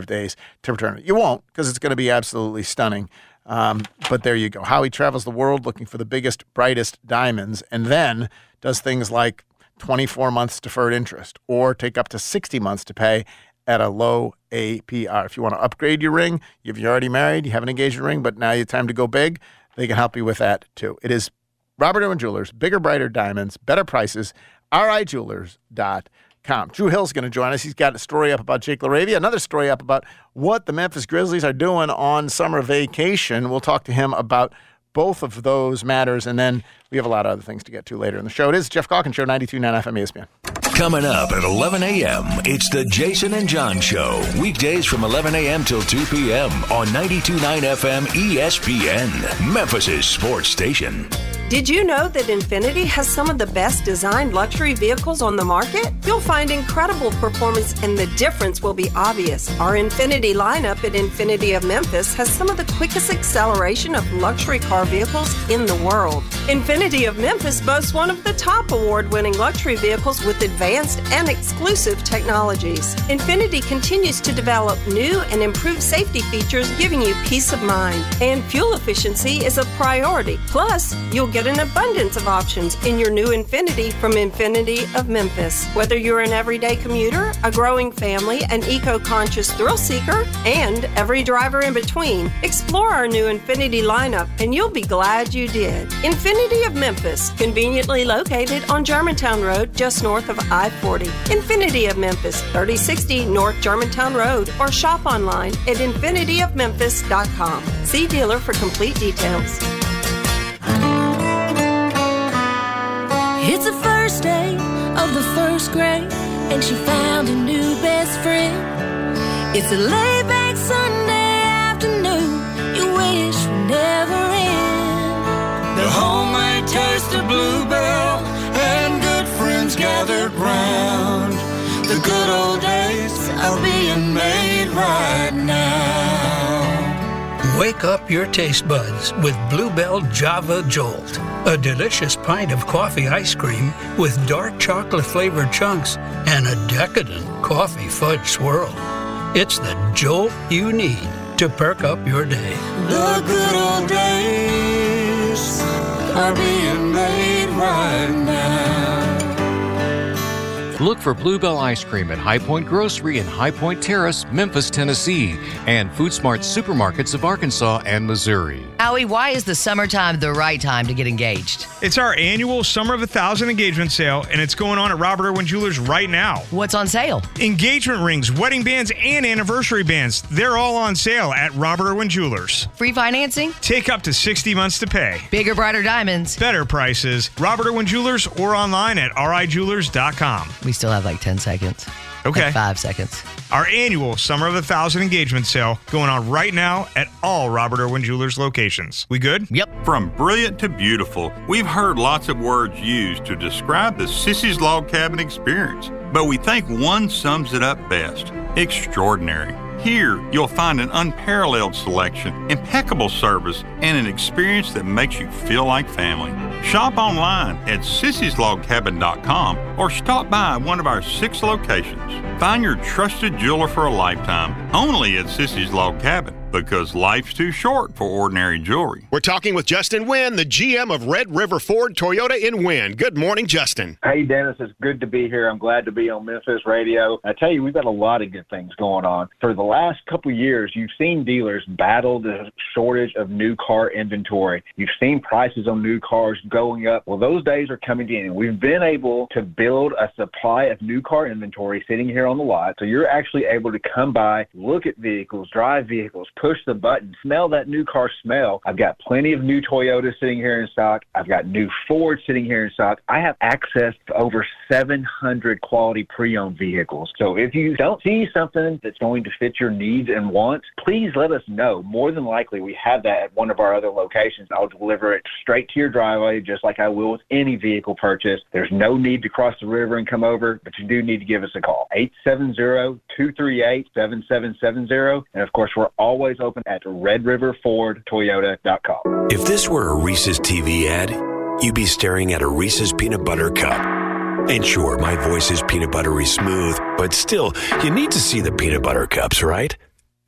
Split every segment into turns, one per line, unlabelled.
Days to return. it. You won't because it's going to be absolutely stunning. Um, but there you go. Howie travels the world looking for the biggest, brightest diamonds and then does things like 24 months deferred interest or take up to 60 months to pay at a low APR. If you want to upgrade your ring, if you're already married, you have an engagement ring, but now it's time to go big, they can help you with that too. It is Robert Irwin Jewelers, bigger, brighter diamonds, better prices, rijewelers.com. Drew Hill's going to join us. He's got a story up about Jake LaRavia, another story up about what the Memphis Grizzlies are doing on summer vacation. We'll talk to him about both of those matters, and then we have a lot of other things to get to later in the show. It is Geoff Calkins Show, 92.9 FM ESPN.
Coming up at 11 a.m., it's the Jason and John Show. Weekdays from 11 a.m. till 2 p.m. on 92.9 FM ESPN, Memphis' sports station.
Did you know that Infiniti has some of the best designed luxury vehicles on the market? You'll find incredible performance and the difference will be obvious. Our Infiniti lineup at Infiniti of Memphis has some of the quickest acceleration of luxury car vehicles in the world. Infiniti of Memphis boasts one of the top award winning luxury vehicles with advanced and exclusive technologies. Infiniti continues to develop new and improved safety features, giving you peace of mind. And fuel efficiency is a priority. Plus, you'll get an abundance of options in your new Infiniti from Infiniti of Memphis. Whether you're an everyday commuter, a growing family, an eco conscious thrill seeker, and every driver in between, explore our new Infiniti lineup and you'll be glad you did. Infiniti of Memphis, conveniently located on Germantown Road just north of I 40. Infiniti of Memphis, 3060 North Germantown Road, or shop online at infinityofmemphis.com. See dealer for complete details.
It's the first day of the first grade, and she found a new best friend. It's a laid back Sunday afternoon, you wish would never end.
The homemade taste of bluebell and good friends gathered round. The good old days are being made right now.
Wake up your taste buds with Bluebell Java Jolt, a delicious pint of coffee ice cream with dark chocolate flavored chunks and a decadent coffee fudge swirl. It's the jolt you need to perk up your day.
The good old days are being made right now.
Look for Bluebell ice cream at High Point Grocery in High Point Terrace, Memphis, Tennessee, and Food Smart supermarkets of Arkansas and Missouri.
Howie, why is the summertime the right time to get engaged?
It's our annual Summer of a Thousand engagement sale, and it's going on at Robert Irwin Jewelers right now.
What's on sale?
Engagement rings, wedding bands, and anniversary bands. They're all on sale at Robert Irwin Jewelers.
Free financing?
Take up to 60 months to pay.
Bigger, brighter diamonds.
Better prices. Robert Irwin Jewelers or online at rijewelers.com.
We still have like 10 seconds.
Okay.
Like five seconds.
Our annual Summer of a Thousand engagement sale going on right now at all Robert Irwin Jewelers locations. We good?
Yep.
From brilliant to beautiful, we've heard lots of words used to describe the Sissy's Log Cabin experience, but we think one sums it up best extraordinary. Here, you'll find an unparalleled selection, impeccable service, and an experience that makes you feel like family. Shop online at sissyslogcabin.com or stop by one of our six locations. Find your trusted jeweler for a lifetime only at Sissy's Log Cabin. Because life's too short for ordinary jewelry.
We're talking with Justin Wynn, the GM of Red River Ford Toyota in Wynne. Good morning, Justin.
Hey, Dennis, it's good to be here. I'm glad to be on Memphis radio. I tell you, we've got a lot of good things going on. For the last couple years, you've seen dealers battle the shortage of new car inventory. You've seen prices on new cars going up. Well, those days are coming to an end. We've been able to build a supply of new car inventory sitting here on the lot. So you're actually able to come by, look at vehicles, drive vehicles, push the button, smell that new car smell. I've got plenty of new Toyotas sitting here in stock. I've got new Ford sitting here in stock. I have access to over 700 quality pre-owned vehicles. So if you don't see something that's going to fit your needs and wants, please let us know. More than likely, we have that at one of our other locations. I'll deliver it straight to your driveway, just like I will with any vehicle purchase. There's no need to cross the river and come over, but you do need to give us a call. 870-238-7770. And of course, we're always open at redriverfordtoyota.com.
If this were a Reese's TV ad, you'd be staring at a Reese's peanut butter cup. And sure, my voice is peanut buttery smooth, but still, you need to see the peanut butter cups, right?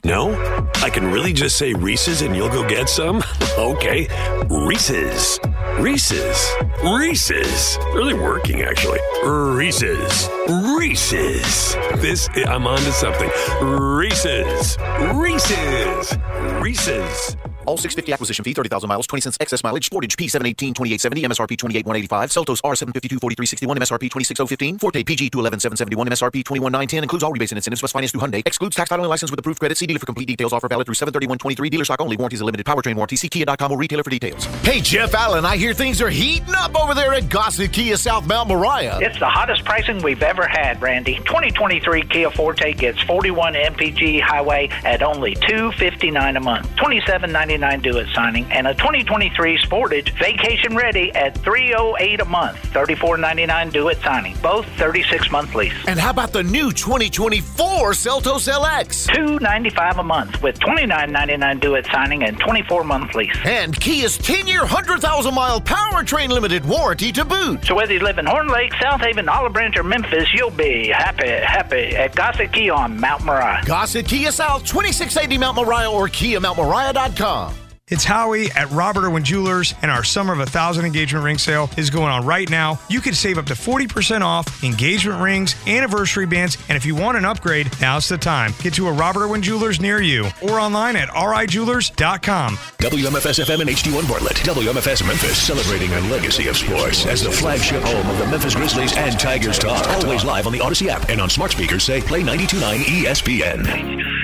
No? I can really just say Reese's and you'll go get some? okay. Reese's. Reese's. Reese's. Really working, actually. Reese's. Reese's. This, I'm on to something. Reese's. Reese's. Reese's.
All 650 acquisition fee, 30,000 miles, 20 cents excess mileage, Sportage P718, 2870, MSRP 28185, Seltos R752, 4361, MSRP 26015, Forte PG 211771, MSRP 21910, includes all rebates and incentives, plus finance through Hyundai, excludes tax title and license with approved credit. See dealer for complete details. Offer valid through 73123. Dealer stock only. Warranties a limited powertrain warranty. See Kia.com or retailer for details.
Hey, Jeff Allen, I hear things are heating up over there at Gossett Kia South Mount Moriah.
It's the hottest pricing we've ever had, Randy. 2023 Kia Forte gets 41 MPG highway at only 259 a month. 27.99 do it signing and a 2023 Sportage vacation ready at 308 a month. 34.99 do it signing. Both 36 month lease.
And how about the new 2024 Seltos LX?
295 a month with 29.99 do it signing and 24 month lease.
And Kia's 10 year, 100,000 mile powertrain limited warranty to boot.
So whether you live in Horn Lake, South Haven, Olive Branch, or Memphis, you'll be happy, happy at Gossett Kia on Mount Moriah.
Gossett Kia South, 2680 Mount Moriah or Kia Mount KiaMountMoriah.com.
It's Howie at Robert Irwin Jewelers, and our Summer of a Thousand engagement ring sale is going on right now. You can save up to 40% off engagement rings, anniversary bands, and if you want an upgrade, now's the time. Get to a Robert Irwin Jewelers near you or online at rijewelers.com.
WMFS FM and HD1 Bartlett. WMFS Memphis, celebrating a legacy of sports as the flagship home of the Memphis Grizzlies and Tigers talk. Always live on the Audacy app and on smart speakers say play 92.9 ESPN.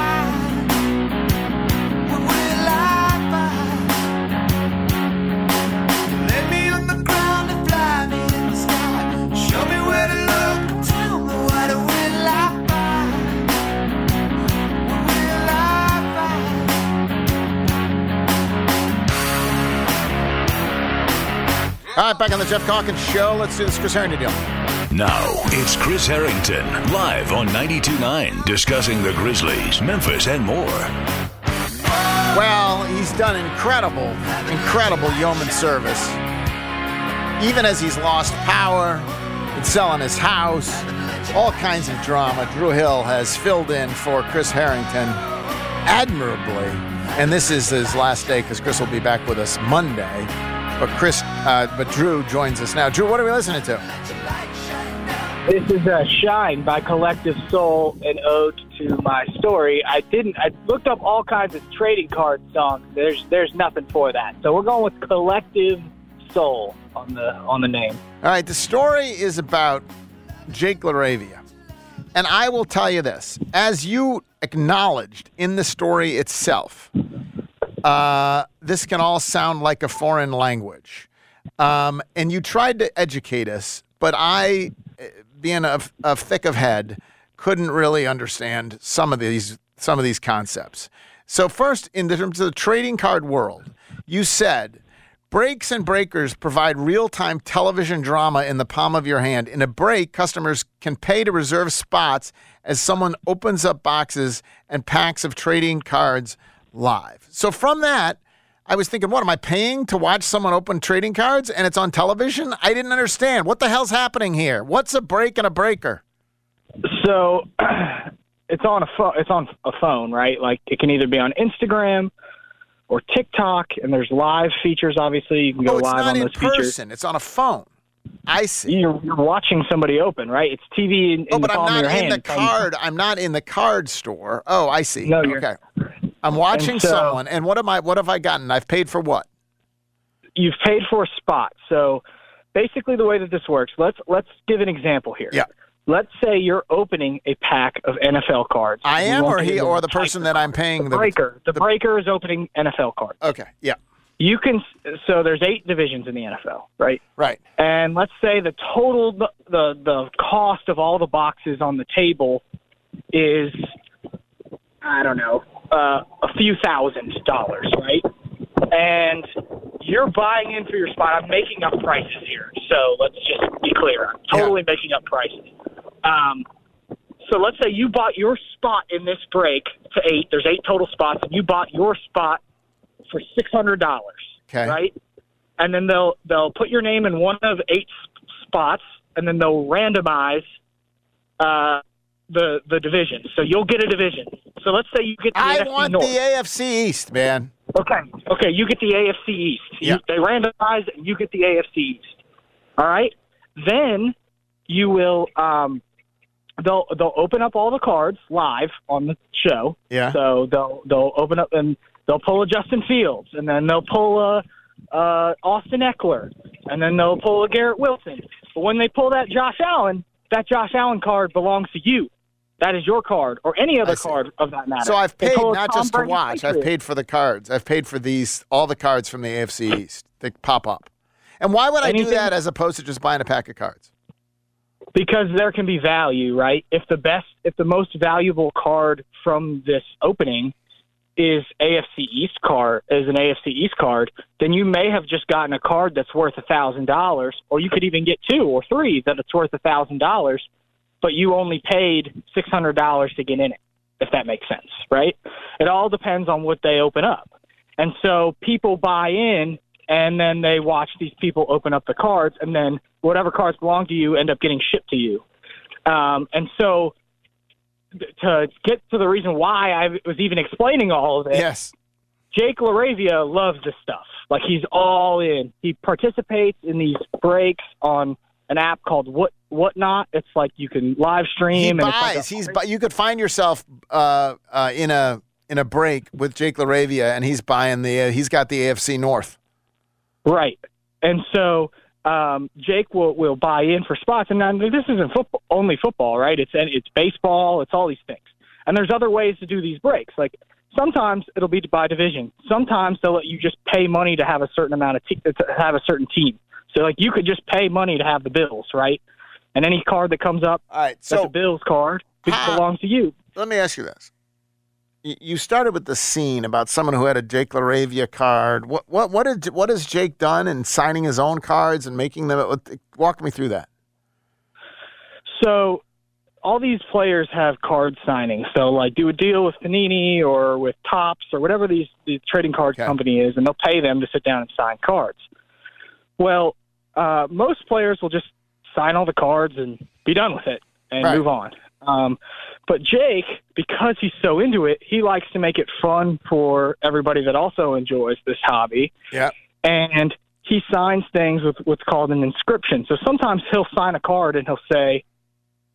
Back on the Geoff Calkins Show. Let's do this Chris Harrington deal.
Now, it's Chris Harrington, live on 92.9, discussing the Grizzlies, Memphis, and more.
Well, he's done incredible, incredible yeoman service. Even as he's lost power, been selling his house, all kinds of drama. Drew Hill has filled in for Chris Harrington admirably. And this is his last day because Chris will be back with us Monday. But Chris, uh, but Drew joins us now. Drew, what are we listening to?
This is uh, "Shine" by Collective Soul, an ode to my story. I didn't. I looked up all kinds of trading card songs. There's there's nothing for that. So we're going with Collective Soul on the on the name.
All right, the story is about Jake LaRavia. And I will tell you this as you acknowledged in the story itself, uh, this can all sound like a foreign language. Um, and you tried to educate us, but I, uh, being of, of thick of head, couldn't really understand some of these some of these concepts. So first, in terms of the trading card world, you said Breaks and breakers provide real time television drama in the palm of your hand. In a break, customers can pay to reserve spots as someone opens up boxes and packs of trading cards live. So, from that, I was thinking, what am I paying to watch someone open trading cards and it's on television? I didn't understand. What the hell's happening here? What's a break and a breaker?
So it's on a phone. It's on a phone, right? Like it can either be on Instagram or TikTok, and there's live features. Obviously, you can go
oh, it's
live
not
on
in
those features.
It's on a phone. I see.
You're, you're watching somebody open, right? It's TV in, in
Oh,
the
but I'm
palm of
not
your
in
hand.
the card. I'm not in the card store. Oh, I see.
No, you're-
okay. I'm watching
so-
someone, and what am I? What have I gotten? I've paid for what?
You've paid for a spot. So basically, the way that this works, let's let's give an example here.
Yeah.
Let's say you're opening a pack of NFL cards.
I am, or he, or the person that I'm paying.
The breaker. The, breaker is opening NFL cards.
Okay. Yeah.
You can. So there's eight divisions in the NFL, right?
Right.
And let's say the total the the, the cost of all the boxes on the table is I don't know uh, a few thousand dollars, right? And you're buying in for your spot. I'm making up prices here, so let's just be clear. I'm totally making up prices. Um, so let's say you bought your spot in this break to eight. There's eight total spots, and you bought your spot for six hundred dollars.
Okay.
Right. And then they'll they'll put your name in one of eight spots, and then they'll randomize uh, the the division. So you'll get a division. So let's say you get the
I
NFC
want
North.
the AFC East, man.
Okay. Okay, you get the AFC East.
Yeah.
You, they randomize and you get the AFC East. All right. Then you will um, they'll they'll open up all the cards live on the show.
Yeah.
So they'll they'll open up and they'll pull a Justin Fields, and then they'll pull a uh, Austin Ekeler, and then they'll pull a Garrett Wilson. But when they pull that Josh Allen, that Josh Allen card belongs to you. That is your card, or any other card of that matter.
So I've paid not
Tom
just to
Brady
watch. I've paid for the cards. I've paid for these all the cards from the AFC East that pop up. And why would I do that as opposed to just buying a pack of cards?
because there can be value, right? If the best, if the most valuable card from this opening is AFC East card, is an AFC East card, then you may have just gotten a card that's worth a thousand dollars, or you could even get two or three that it's worth a thousand dollars, but you only paid six hundred dollars to get in it. If that makes sense, right? It all depends on what they open up, and so people buy in and then they watch these people open up the cards, and then whatever cards belong to you end up getting shipped to you. Um, and so, to get to the reason why I was even explaining all of this,
yes,
Jake LaRavia loves this stuff. Like he's all in. He participates in these breaks on an app called What Whatnot. It's like you can live stream.
He
and
buys.
like a-
he's bu- you could find yourself uh, uh, in a in a break with Jake LaRavia, and he's buying the. Uh, he's got the AFC North.
Right. And so um, Jake will, will buy in for spots. And this isn't football, only football, right? It's it's baseball. It's all these things. And there's other ways to do these breaks. Like sometimes it'll be by division. Sometimes they'll let you just pay money to have a certain amount of te- to have a certain team. So like you could just pay money to have the Bills, right? And any card that comes up
All right,
that's
so
a Bills card it belongs to you.
let me ask you this. You started with the scene about someone who had a Jake LaRavia card. What what what did what has Jake done in signing his own cards and making them? Walk me through that.
So all these players have card signings. So like do a deal with Panini or with Topps or whatever these the trading card company is, and they'll pay them to sit down and sign cards. Well, uh, most players will just sign all the cards and be done with it and
Right.
move on. Um, but Jake, because he's so into it, he likes to make it fun for everybody that also enjoys this hobby
Yeah.
and he signs things with what's called an inscription. So sometimes he'll sign a card and he'll say,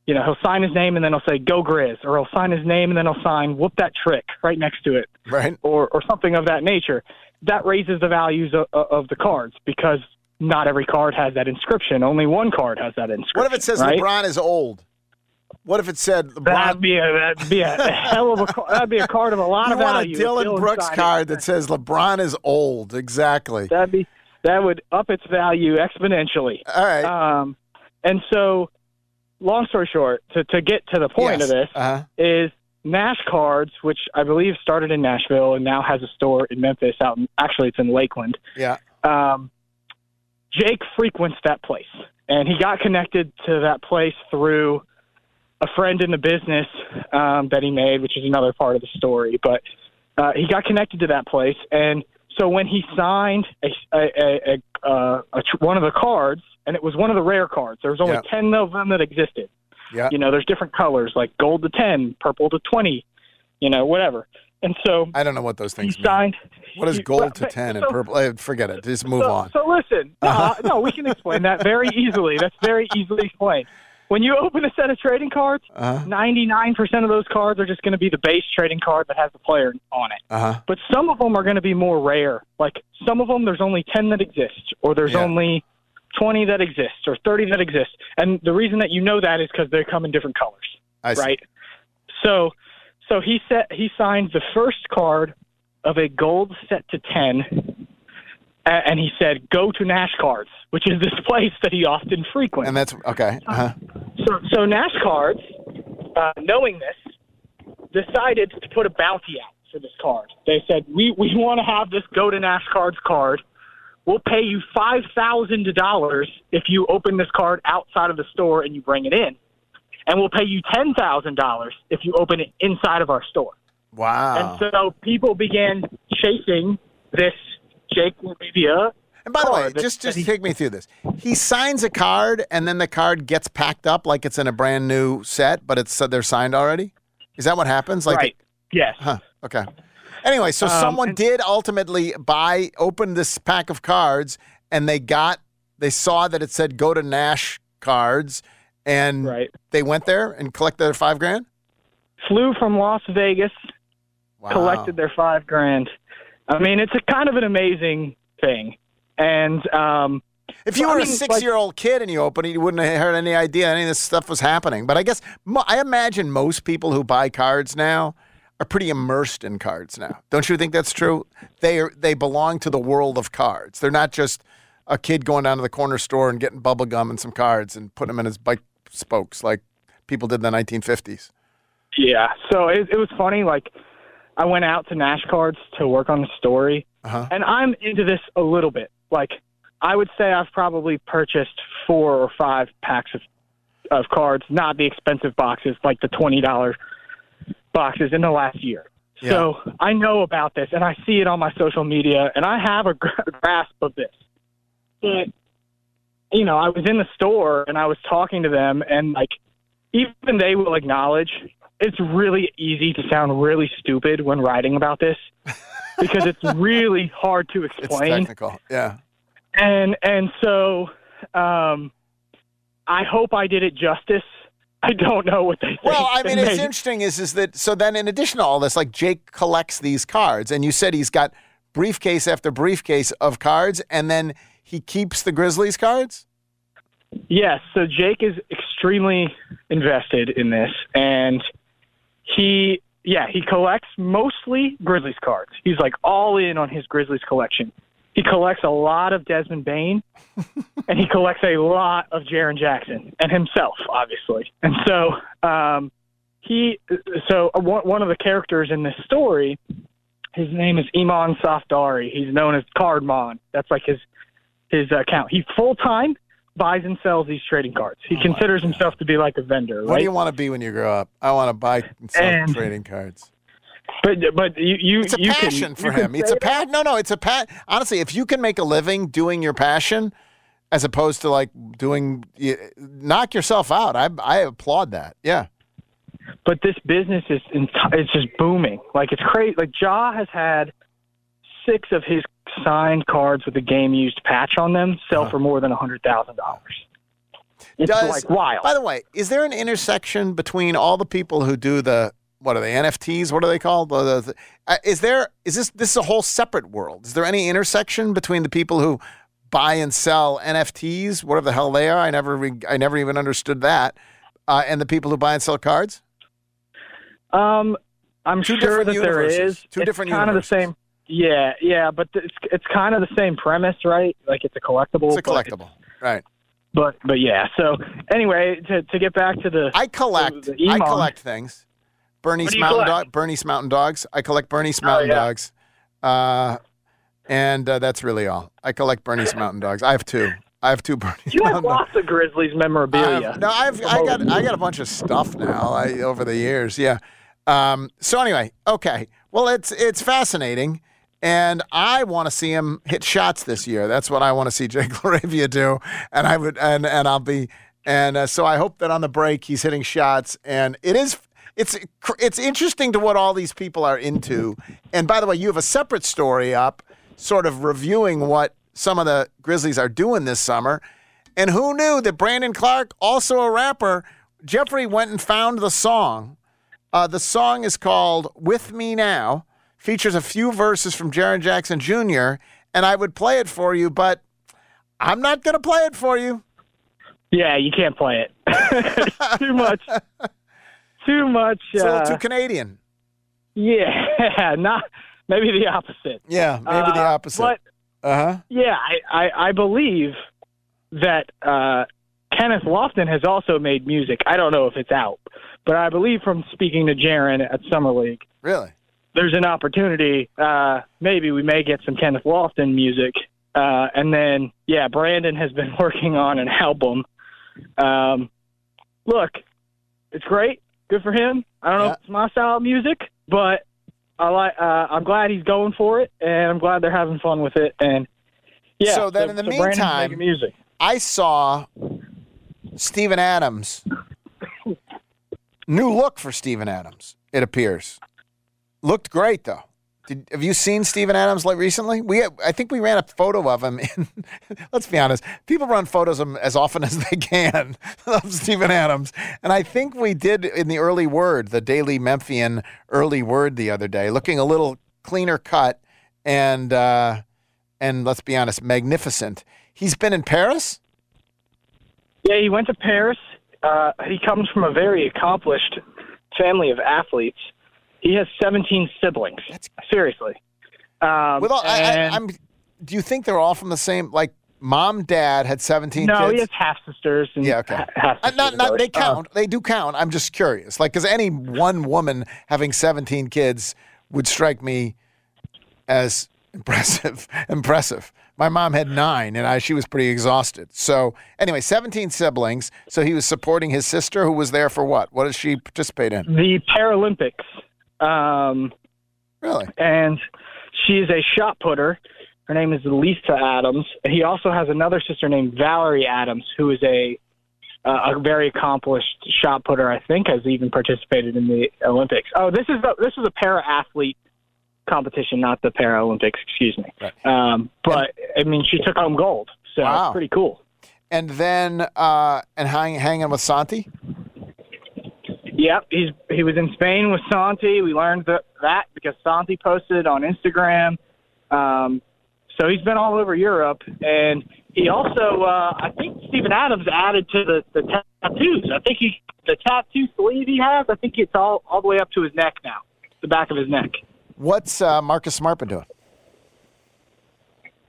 you know, he'll sign his name and then he'll say "Go Grizz," or he'll sign his name and then he'll sign "Whoop that trick" right next to it,
right?
Or or something of that nature. That raises the values of, of the cards because not every card has that inscription. Only one card has that inscription.
What if it says
right?
LeBron is old? What if it said LeBron?
That'd be a that'd be a hell of a that'd be a card of a lot
you
of
want a
value. if
Dillon
Dillon
Brooks card that says LeBron is old. Exactly.
That'd be that would up its value exponentially.
All right.
Um, and so, long story short, to to get to the point
Yes.
of this
Uh-huh.
is Nash Cards, which I believe started in Nashville and now has a store in Memphis. Out in, actually, it's in Lakeland.
Yeah.
um, Jake frequents that place, and he got connected to that place through a friend in the business um, that he made, which is another part of the story. But uh, he got connected to that place, and so when he signed a, a, a, a, uh, a tr- one of the cards, and it was one of the rare cards. There was only
Yeah.
ten of them that existed.
Yeah.
You know, there's different colors like gold to ten, purple to twenty, you know, whatever. And so
I don't know what those things
he
mean.
signed.
What is gold to ten and purple? Eh, Forget it. Just move
so,
on.
So listen, no, uh, no, we can explain that very easily. That's very easily explained. When you open a set of trading cards,
Uh-huh.
99% of those cards are just going to be the base trading card that has the player on it.
Uh huh.
But some of them are going to be more rare. Like some of them, there's only 10 that exist, or there's
Yeah.
only 20 that exist, or 30 that exist. And the reason that you know that is because they come in different colors,
I see.
right? So, so he set he signed the first card of a gold set to 10, and he said, "Go to Nash Cards," which is this place that he often frequents.
And that's okay. Uh huh.
So, so Nash Cards, uh, knowing this, decided to put a bounty out for this card. They said, "We we want to have this go to Nash Cards card. We'll pay you five thousand dollars if you open this card outside of the store and you bring it in, and we'll pay you ten thousand dollars if you open it inside of our store."
Wow.
And so people began chasing this Jake Rubia.
And by the way,
that-
just just
he-
take me through this. He signs a card, and then the card gets packed up like it's in a brand new set, but it's uh, they're signed already. Is that what happens? Like,
right. Yes.
Huh. Okay. Anyway, so
Um,
someone
and-
did ultimately buy, open this pack of cards, and they got, they saw that it said "Go to Nash Cards," and
Right.
they went there and collected their five grand.
Flew from Las Vegas,
Wow.
collected their five grand. I mean, it's a kind of an amazing thing. And um,
If you
I
were a
mean, like-
six-year-old kid and you opened it, you wouldn't have had any idea any of this stuff was happening. But I guess I imagine most people who buy cards now are pretty immersed in cards now. Don't you think that's true? They are, they belong to the world of cards. They're not just a kid going down to the corner store and getting bubble gum and some cards and putting them in his bike spokes like people did in the 1950s.
Yeah. So it, it was funny. Like, I went out to Nash Cards to work on the story,
Uh-huh.
and I'm into this a little bit. Like, I would say I've probably purchased four or five packs of of cards, not the expensive boxes, like the twenty dollar boxes in the last year. So I know about this, and I see it on my social media, and I have a gr- grasp of this. But you know, I was in the store and I was talking to them, and like even they will acknowledge it's really easy to sound really stupid when writing about this because it's really hard to
It's
explain.
technical. Yeah.
And and so um, I hope I did it justice. I don't know what they think.
Well, I mean, it's interesting is is that so then in addition to all this, like Jake collects these cards, and you said he's got briefcase after briefcase of cards, and then he keeps the Grizzlies cards.
Yes, so Jake is extremely invested in this, and he, yeah, he collects mostly Grizzlies cards. He's like all in on his Grizzlies collection. He collects a lot of Desmond Bane, and he collects a lot of Jaren Jackson and himself, obviously. And so, um, he, so one one of the characters in this story, his name is Iman Safdari. He's known as Cardmon. That's like his his account. He full time buys and sells these trading cards. He oh considers himself to be like a vendor,
What
right?
do you want to be when you grow up? I want to buy and sell
And-
trading cards.
but but you you
It's a
you
passion
can,
for him. It's a pat. No, no, it's a pat. Honestly, if you can make a living doing your passion, as opposed to like doing, y- knock yourself out. I I applaud that. Yeah.
but this business is it's just booming. Like it's crazy. Like Ja has had six of his signed cards with a game used patch on them sell for more than a hundred thousand dollars. It's
Does-
like wild.
By the way, is there an intersection between all the people who do the what are they NFTs? What are they called? Uh, is there is this this is a whole separate world? Is there any intersection between the people who buy and sell NFTs, whatever the hell they are? I never re- I never even understood that. Uh, and the people who buy and sell cards.
Um, I'm
Two
sure that there
universes.
is.
Two
it's
different
kind of the same. Yeah, yeah, but it's it's kind of the same premise, right? Like it's a collectible.
It's a
but
collectible, right?
But but yeah. So anyway, to to get back to the
I collect.
the, the
I collect things. Bernese
What do you
Mountain
collect?
Dog. Bernese Mountain Dogs. I collect Bernese
Oh,
Mountain
yeah.
Dogs. Uh, and uh, that's really all. I collect Bernese Mountain Dogs. I have two. I have two Bernese
You have
Mountain Dogs.
lots of Grizzlies memorabilia.
No, I've I got I got a bunch of stuff now I, over the years. Yeah. Um, so anyway, okay. Well, it's it's fascinating, and I want to see him hit shots this year. That's what I want to see Jake LaRavia do, and I would and and I'll be and uh, so I hope that on the break he's hitting shots, and it is. It's it's interesting to what all these people are into. And by the way, you have a separate story up, sort of reviewing what some of the Grizzlies are doing this summer. And who knew that Brandon Clarke, also a rapper, Jeffrey went and found the song. Uh, the song is called With Me Now, features a few verses from Jaren Jackson Jr., and I would play it for you, but I'm not going to play it for you.
Yeah, you can't play it. too much. Too much.
It's a little
uh,
too Canadian.
Yeah, not maybe the opposite.
Yeah, maybe the
Uh,
opposite.
But
Uh huh.
yeah, I, I, I believe that uh, Kenneth Lofton has also made music. I don't know if it's out, but I believe from speaking to Jaren at Summer League,
Really?
There's an opportunity. Uh, maybe we may get some Kenneth Lofton music. Uh, and then, yeah, Brandon has been working on an album. Um, look, it's great. Good for him. I don't know if it's my style of music, but I like. Uh, I'm glad he's going for it, and I'm glad they're having fun with it. And yeah.
So then, in the
Brandon's
meantime,
music.
I saw Steven Adams. New look for Steven Adams. It appears. Looked great though. Did, have you seen Steven Adams like recently? We, I think we ran a photo of him. In, let's be honest, people run photos of him as often as they can of Steven Adams, and I think we did in the early word, the Daily Memphian early word the other day, looking a little cleaner cut and uh, and let's be honest, magnificent. He's been in Paris.
Yeah, he went to Paris. Uh, he comes from a very accomplished family of athletes. He has 17 siblings. Seriously. Um,
With all, I, I,
and-
I'm. Do you think they're all from the same? Like mom, dad had 17
no,
kids.
he has half sisters. And
Yeah, okay.
Half
Uh, not, not, they count. they do count. I'm just curious. Like, because any one woman having 17 kids would strike me as impressive. impressive. My mom had nine, and I, she was pretty exhausted. So, anyway, 17 siblings. So he was supporting his sister, who was there for what? What did she participate in?
the Paralympics. Um,
really?
And she is a shot putter. Her name is Lisa Adams. He also has another sister named Valerie Adams, who is a uh, a very accomplished shot putter. I think has even participated in the Olympics. Oh, this is the, this is a para athlete competition, not the Paralympics. Excuse me. Um, but I mean, she took home gold, so
Wow.
it's pretty cool.
And then, uh, and hang, hanging with Santi.
Yep, he's he was in Spain with Santi. We learned that, that because Santi posted on Instagram. Um, so he's been all over Europe, and he also, uh, I think Steven Adams added to the, the tattoos. I think he the tattoo sleeve he has. I think it's all all the way up to his neck now, the back of his neck.
What's uh, Marcus Smart been doing?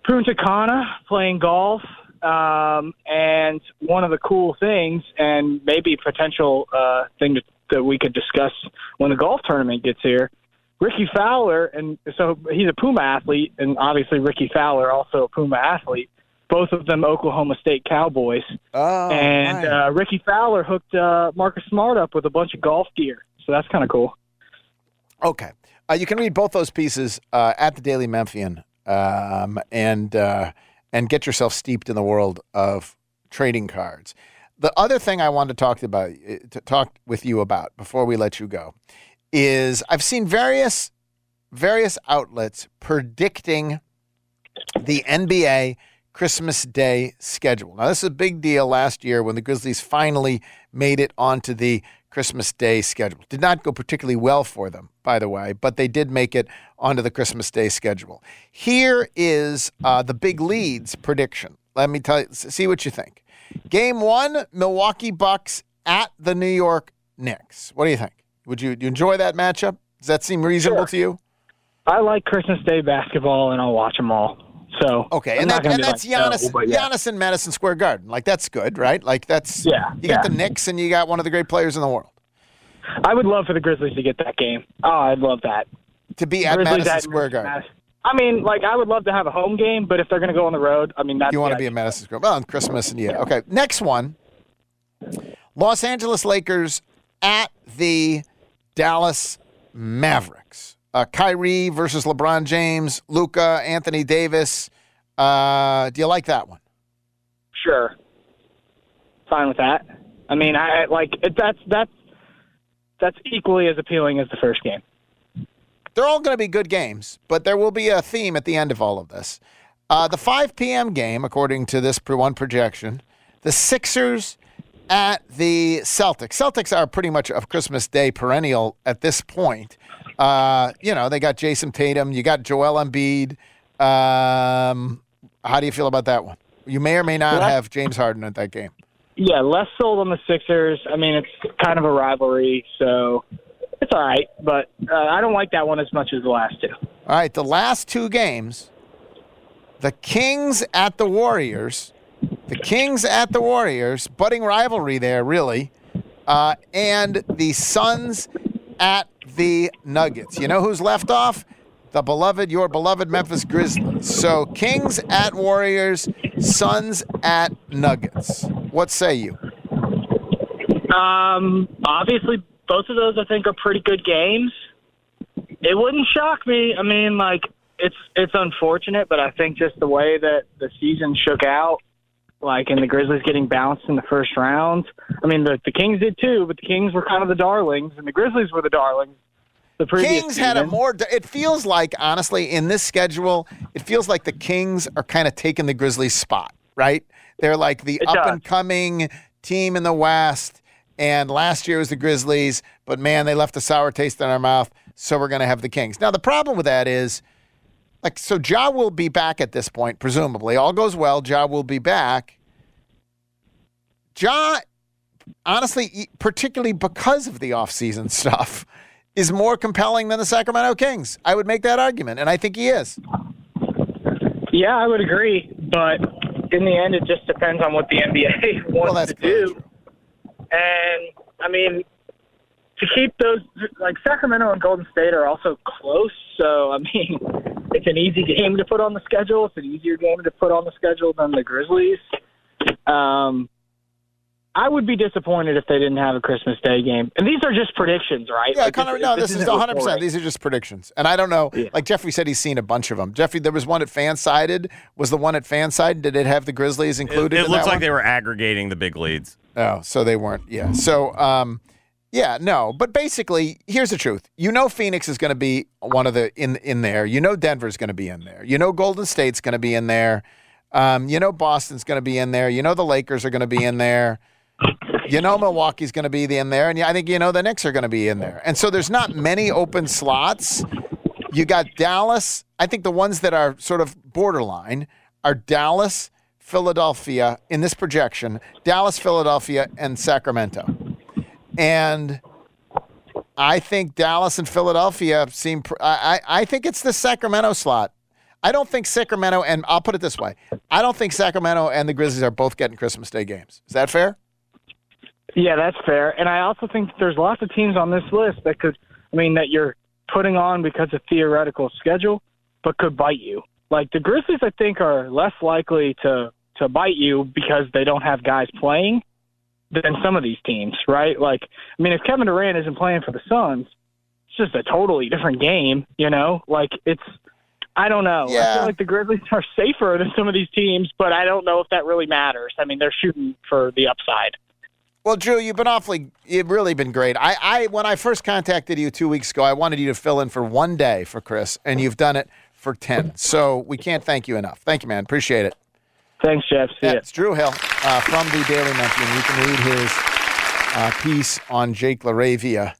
Punta Cana playing golf. Um, and one of the cool things, and maybe potential uh, thing that, that we could discuss when the golf tournament gets here, Rickie Fowler, and so he's a Puma athlete, and obviously Rickie Fowler also a Puma athlete. Both of them Oklahoma State Cowboys.
Oh,
and uh, Rickie Fowler hooked uh, Marcus Smart up with a bunch of golf gear, so that's kind of cool.
Okay. Uh, you can read both those pieces uh, at the Daily Memphian um, and uh, and get yourself steeped in the world of trading cards. The other thing I wanted to talk about uh, to talk with you about before we let you go is I've seen various various outlets predicting the NBA Christmas Day schedule. Now, this is a big deal last year when the Grizzlies finally made it onto the Christmas Day schedule. Did not go particularly well for them, by the way, but they did make it onto the Christmas Day schedule. Here is uh, the big leads prediction. Let me tell you, see what you think. Game one, Milwaukee Bucks at the New York Knicks. What do you think? Would you, you enjoy that matchup? Does that seem reasonable to you?
I like Christmas Day basketball, and I'll watch them all. So
Okay,
I'm
and, that, and that's
like,
Giannis,
but yeah.
Giannis in Madison Square Garden. Like that's good, right? Like that's
Yeah,
You got the Knicks, and you got one of the great players in the world
I would love for the Grizzlies to get that game. Oh, I'd love that.
to be at
Grizzlies
Madison
at
Square Garden.
Madison- I mean, like I would love to have a home game, but if they're going to go on the road, I mean, that's
you want to be a Madison Square well, on Christmas and yeah. Okay, next one. Los Angeles Lakers at the Dallas Mavericks. Uh, Kyrie versus LeBron James, Luka, Anthony Davis. Uh, do you like that one?
Sure. Fine with that. I mean, I I- like it, that's that's that's equally as appealing as the first game.
They're all going to be good games, but there will be a theme at the end of all of this. Uh, the 5 p.m. game, according to this one projection, the Sixers at the Celtics. Celtics are pretty much a Christmas Day perennial at this point. Uh, you know, they got Jayson Tatum, you got Joel Embiid. Um, how do you feel about that one? You may or may not have James Harden at that game.
Yeah, less sold on the Sixers. I mean, it's kind of a rivalry, so it's all right. But uh, I don't like that one as much as the last two.
All right, the last two games, the Kings at the Warriors, the Kings at the Warriors, budding rivalry there, really, uh, and the Suns at the Nuggets. You know who's left off? The beloved, your beloved Memphis Grizzlies. So Kings at Warriors, Suns at Nuggets. What say you?
Um, obviously, both of those I think are pretty good games. It wouldn't shock me. I mean, like it's it's unfortunate, but I think just the way that the season shook out, like and the Grizzlies getting bounced in the first round. I mean, the the Kings did too, but the Kings were kind of the darlings, and the Grizzlies were the darlings. The previous
Kings had a more. It feels like, honestly, in this schedule, it feels like the Kings are kind of taking the Grizzlies' spot, right? They're like the
It
up
does.
and coming team in the West. And last year was the Grizzlies, but man, they left a sour taste in our mouth. So we're going to have the Kings. Now, the problem with that is, like, so Ja will be back at this point, presumably. All goes well. Ja will be back. Ja, honestly, particularly because of the offseason stuff, is more compelling than the Sacramento Kings. I would make that argument, and I think he is.
Yeah, I would agree, but in the end, it just depends on what the NBA wants to do. And I mean, to keep those like Sacramento and Golden State are also close, so I mean, it's an easy game to put on the schedule. It's an easier game to put on the schedule than the Grizzlies. Um, I would be disappointed if they didn't have a Christmas Day game. And these are just predictions, right?
Yeah,
Like,
Connor, no, this is
isn't
100%.
reporting.
These are just predictions. And I don't know, like Jeffrey said he's seen a bunch of them. Jeffrey, there was one at Fansided. Was the one at Fansided, did it have the Grizzlies
It,
included
it
in
looks
that
like
one?
they were aggregating the big leads.
Oh, so they weren't. Yeah. So, um, yeah, no. But basically, here's the truth. You know, Phoenix is going to be one of the in in there. You know, Denver's going to be in there. You know, Golden State's going to be in there. Um, you know, Boston's going to be in there. You know, the Lakers are going to be in there. You know, Milwaukee's going to be in there, and I think you know the Knicks are going to be in there. And so there's not many open slots. You got Dallas. I think the ones that are sort of borderline are Dallas, Philadelphia in this projection, Dallas, Philadelphia, and Sacramento. And I think Dallas and Philadelphia seem. I I think it's the Sacramento slot. I don't think Sacramento, and I'll put it this way: I don't think Sacramento and the Grizzlies are both getting Christmas Day games. Is that fair?
Yeah, that's fair. And I also think there's lots of teams on this list that could, I mean, that you're putting on because of theoretical schedule, but could bite you. Like the Grizzlies, I think are less likely to to bite you because they don't have guys playing than some of these teams, right? Like, I mean, if Kevin Durant isn't playing for the Suns, it's just a totally different game, you know? Like it's. I don't know.
Yeah.
I feel like the Grizzlies are safer than some of these teams, but I don't know if that really matters. I mean, they're shooting for the upside.
Well, Drew, you've been awfully, you've really been great. I, I, when I first contacted you two weeks ago, I wanted you to fill in for one day for Chris, and you've done it for 10. So we can't thank you enough. Thank you, man. Appreciate it.
Thanks, Geoff. See
yeah,
ya.
It's Drew Hill uh, from the Daily Memphian. You can read his uh, piece on Jake LaRavia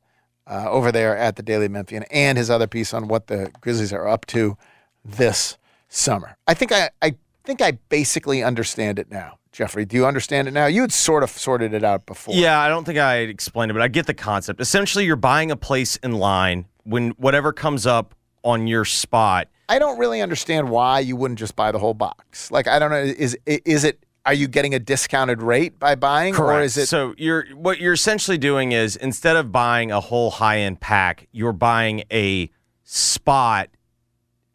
uh, over there at the Daily Memphian and his other piece on what the Grizzlies are up to this summer. I think I, I think I basically understand it now. Jeffrey, do you understand it now? You had sort of sorted it out before.
Yeah, I don't think I explained it, but I get the concept. Essentially, you're buying a place in line when whatever comes up on your spot.
I don't really understand why you wouldn't just buy the whole box. Like I don't know, is is it? Are you getting a discounted rate by buying,
Correct.
or is it?
So you're what you're essentially doing is instead of buying a whole high end pack, you're buying a spot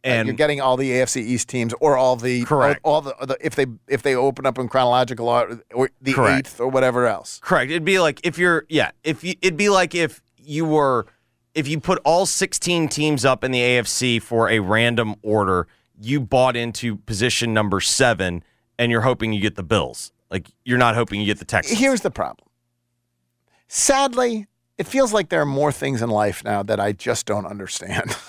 And
you're getting all the AFC East teams or all the
Correct.
all, all the, the if they if they open up in chronological order or the
Correct.
eighth or whatever else.
Correct. It'd be like if you're yeah, if you it'd be like if you were if you put all 16 teams up in the AFC for a random order, you bought into position number 7 and you're hoping you get the Bills. Like you're not hoping you get the Texans.
Here's the problem. Sadly, it feels like there are more things in life now that I just don't understand.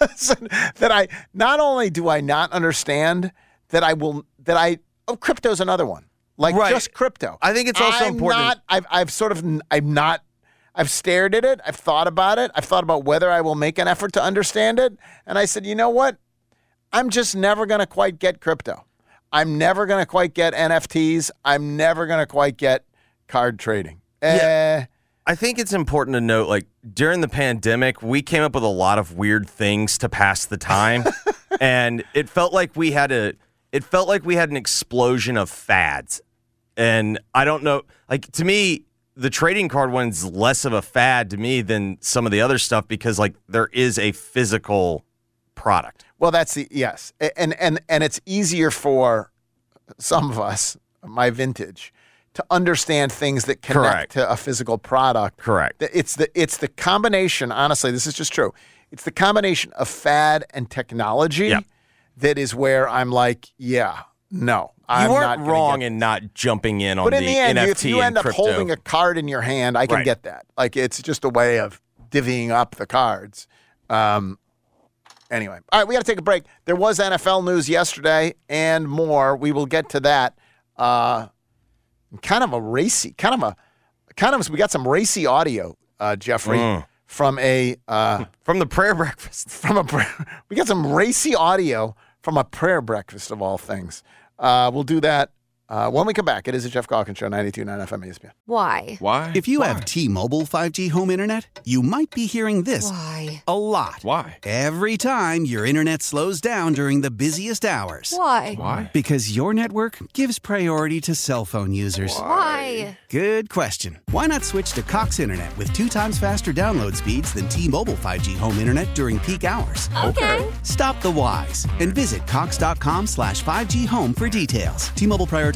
that I not only do I not understand that I will that I oh crypto's another one. Like
Right.
just crypto.
I think it's also
I'm
important-
Not, I've I've sort of I'm not I've stared at it. I've thought about it. I've thought about whether I will make an effort to understand it. And I said, you know what? I'm just never going to quite get crypto. I'm never going to quite get NFTs. I'm never going to quite get card trading. Eh,
I think it's important to note like during the pandemic, we came up with a lot of weird things to pass the time. and it felt like we had a it felt like we had an explosion of fads. And I don't know, like to me, the trading card one's less of a fad to me than some of the other stuff because like there is a physical product.
Well, that's the yes, and and and it's easier for some of us, my vintage, to understand things that connect
Correct.
to a physical product.
Correct.
It's the it's the combination. Honestly, this is just true. It's the combination of fad and technology that is where I'm like, yeah, no, I'm
you
not
wrong in not jumping in on
But
the,
in the end,
NFT
if you end up
crypto.
holding a card in your hand, I can
Right.
get that. Like it's just a way of divvying up the cards. Um, anyway, all right, we got to take a break. There was NFL news yesterday and more. We will get to that. Uh, kind of a racy, kind of a, kind of. We got some racy audio, uh, Jeffrey,
Mm.
from a uh,
from the prayer breakfast.
From a prayer, we got some racy audio from a prayer breakfast of all things. Uh, we'll do that uh, when we come back. It is a Geoff Calkins show, 92.9 FM ESPN.
Why?
Why?
If you have T-Mobile 5G home internet, you might be hearing this
Why?
a lot.
Why?
Every time your internet slows down during the busiest hours.
Why? Why?
Because your network gives priority to cell phone users.
Why?
Good question. Why not switch to Cox Internet with two times faster download speeds than T-Mobile 5G home internet during peak hours?
Okay.
Stop the whys and visit cox.com slash 5G home for details. T-Mobile prioritizes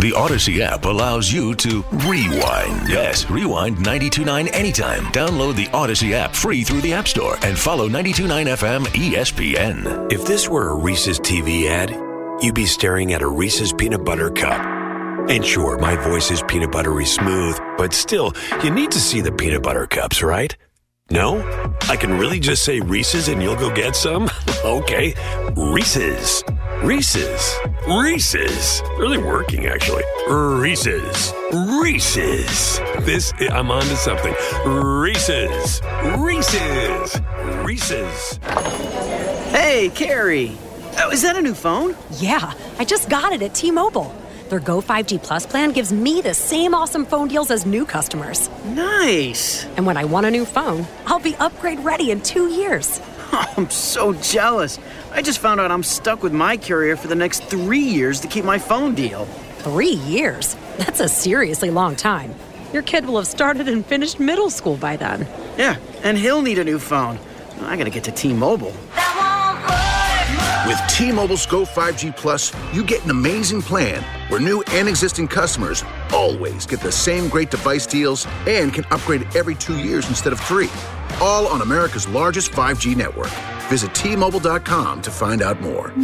The Audacy app allows you to rewind. Yes, rewind 929 anytime. Download the Audacy app free through the App Store and follow 929 FM ESPN.
If this were a Reese's TV ad, you'd be staring at a Reese's peanut butter cup. And sure, my voice is peanut buttery smooth, but still, you need to see the peanut butter cups, right? No? I can really just say Reese's and you'll go get some? okay. Reese's. Reese's. Reese's. Really working, actually. Reese's. Reese's. This, I'm on to something. Reese's. Reese's. Reese's.
Hey, Carrie. Oh, is that a new phone?
Yeah, I just got it at T Mobile. Their Go 5G Plus plan gives me the same awesome phone deals as new customers.
Nice.
And when I want a new phone, I'll be upgrade ready in two years.
I'm so jealous. I just found out I'm stuck with my carrier for the next three years to keep my phone deal.
Three years? That's a seriously long time. Your kid will have started and finished middle school by then.
Yeah, and he'll need a new phone. I gotta get to T Mobile.
With T-Mobile's Go 5G Plus, you get an amazing plan where new and existing customers always get the same great device deals and can upgrade every two years instead of three. All on America's largest 5G network. Visit T-Mobile.com to find out more.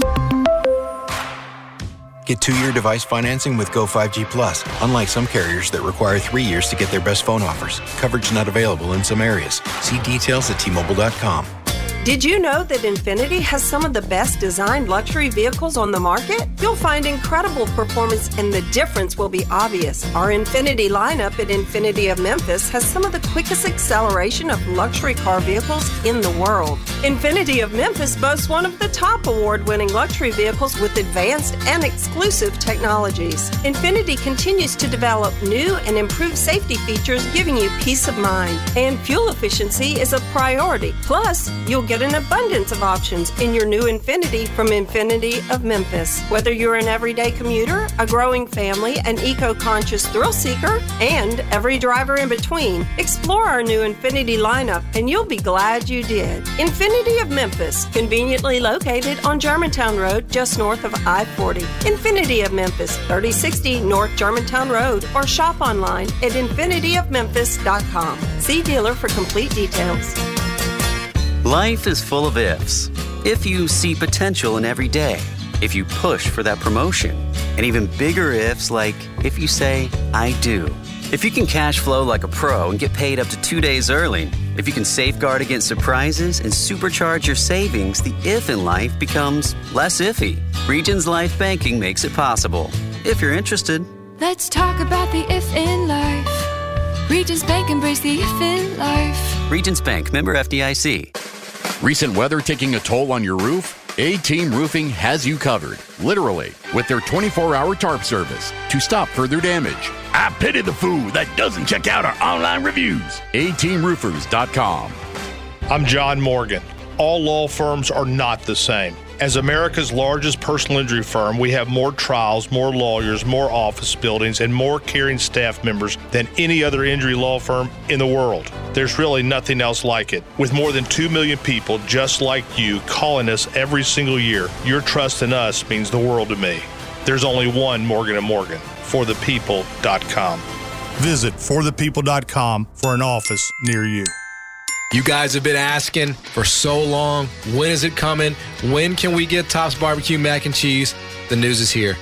Get two-year device financing with Go 5G Plus. Unlike some carriers that require three years to get their best phone offers. Coverage not available in some areas. See details at T-Mobile.com.
Did you know that Infiniti has some of the best designed luxury vehicles on the market? You'll find incredible performance and the difference will be obvious. Our Infiniti lineup at Infiniti of Memphis has some of the quickest acceleration of luxury car vehicles in the world. Infiniti of Memphis boasts one of the top award winning luxury vehicles with advanced and exclusive technologies. Infiniti continues to develop new and improved safety features, giving you peace of mind. And fuel efficiency is a priority. Plus, you'll get an abundance of options in your new Infiniti from Infiniti of Memphis. Whether you're an everyday commuter, a growing family, an eco conscious thrill seeker, and every driver in between, explore our new Infiniti lineup and you'll be glad you did. Infiniti of Memphis, conveniently located on Germantown Road just north of I 40. Infiniti of Memphis, 3060 North Germantown Road, or shop online at infinitiofmemphis.com. See dealer for complete details.
Life is full of ifs. If you see potential in every day, if you push for that promotion, and even bigger ifs like if you say, I do. If you can cash flow like a pro and get paid up to two days early, if you can safeguard against surprises and supercharge your savings, the if in life becomes less iffy. Regions Life Banking makes it possible. If you're interested,
Let's talk about the if in life. Regions Bank embrace the if in life.
Regions Bank, member FDIC.
Recent weather taking a toll on your roof? A Team Roofing has you covered, literally, with their 24 hour tarp service to stop further damage. I pity the fool that doesn't check out our online reviews. ATeamRoofers.com.
I'm John Morgan. All law firms are not the same. As America's largest personal injury firm, we have more trials, more lawyers, more office buildings, and more caring staff members than any other injury law firm in the world. There's really nothing else like it. With more than 2 million people just like you calling us every single year, your trust in us means the world to me. There's only one Morgan & Morgan, forthepeople.com.
Visit forthepeople.com for an office near you.
You guys have been asking for so long. When is it coming? When can we get Tops Barbecue mac and cheese? The news is here.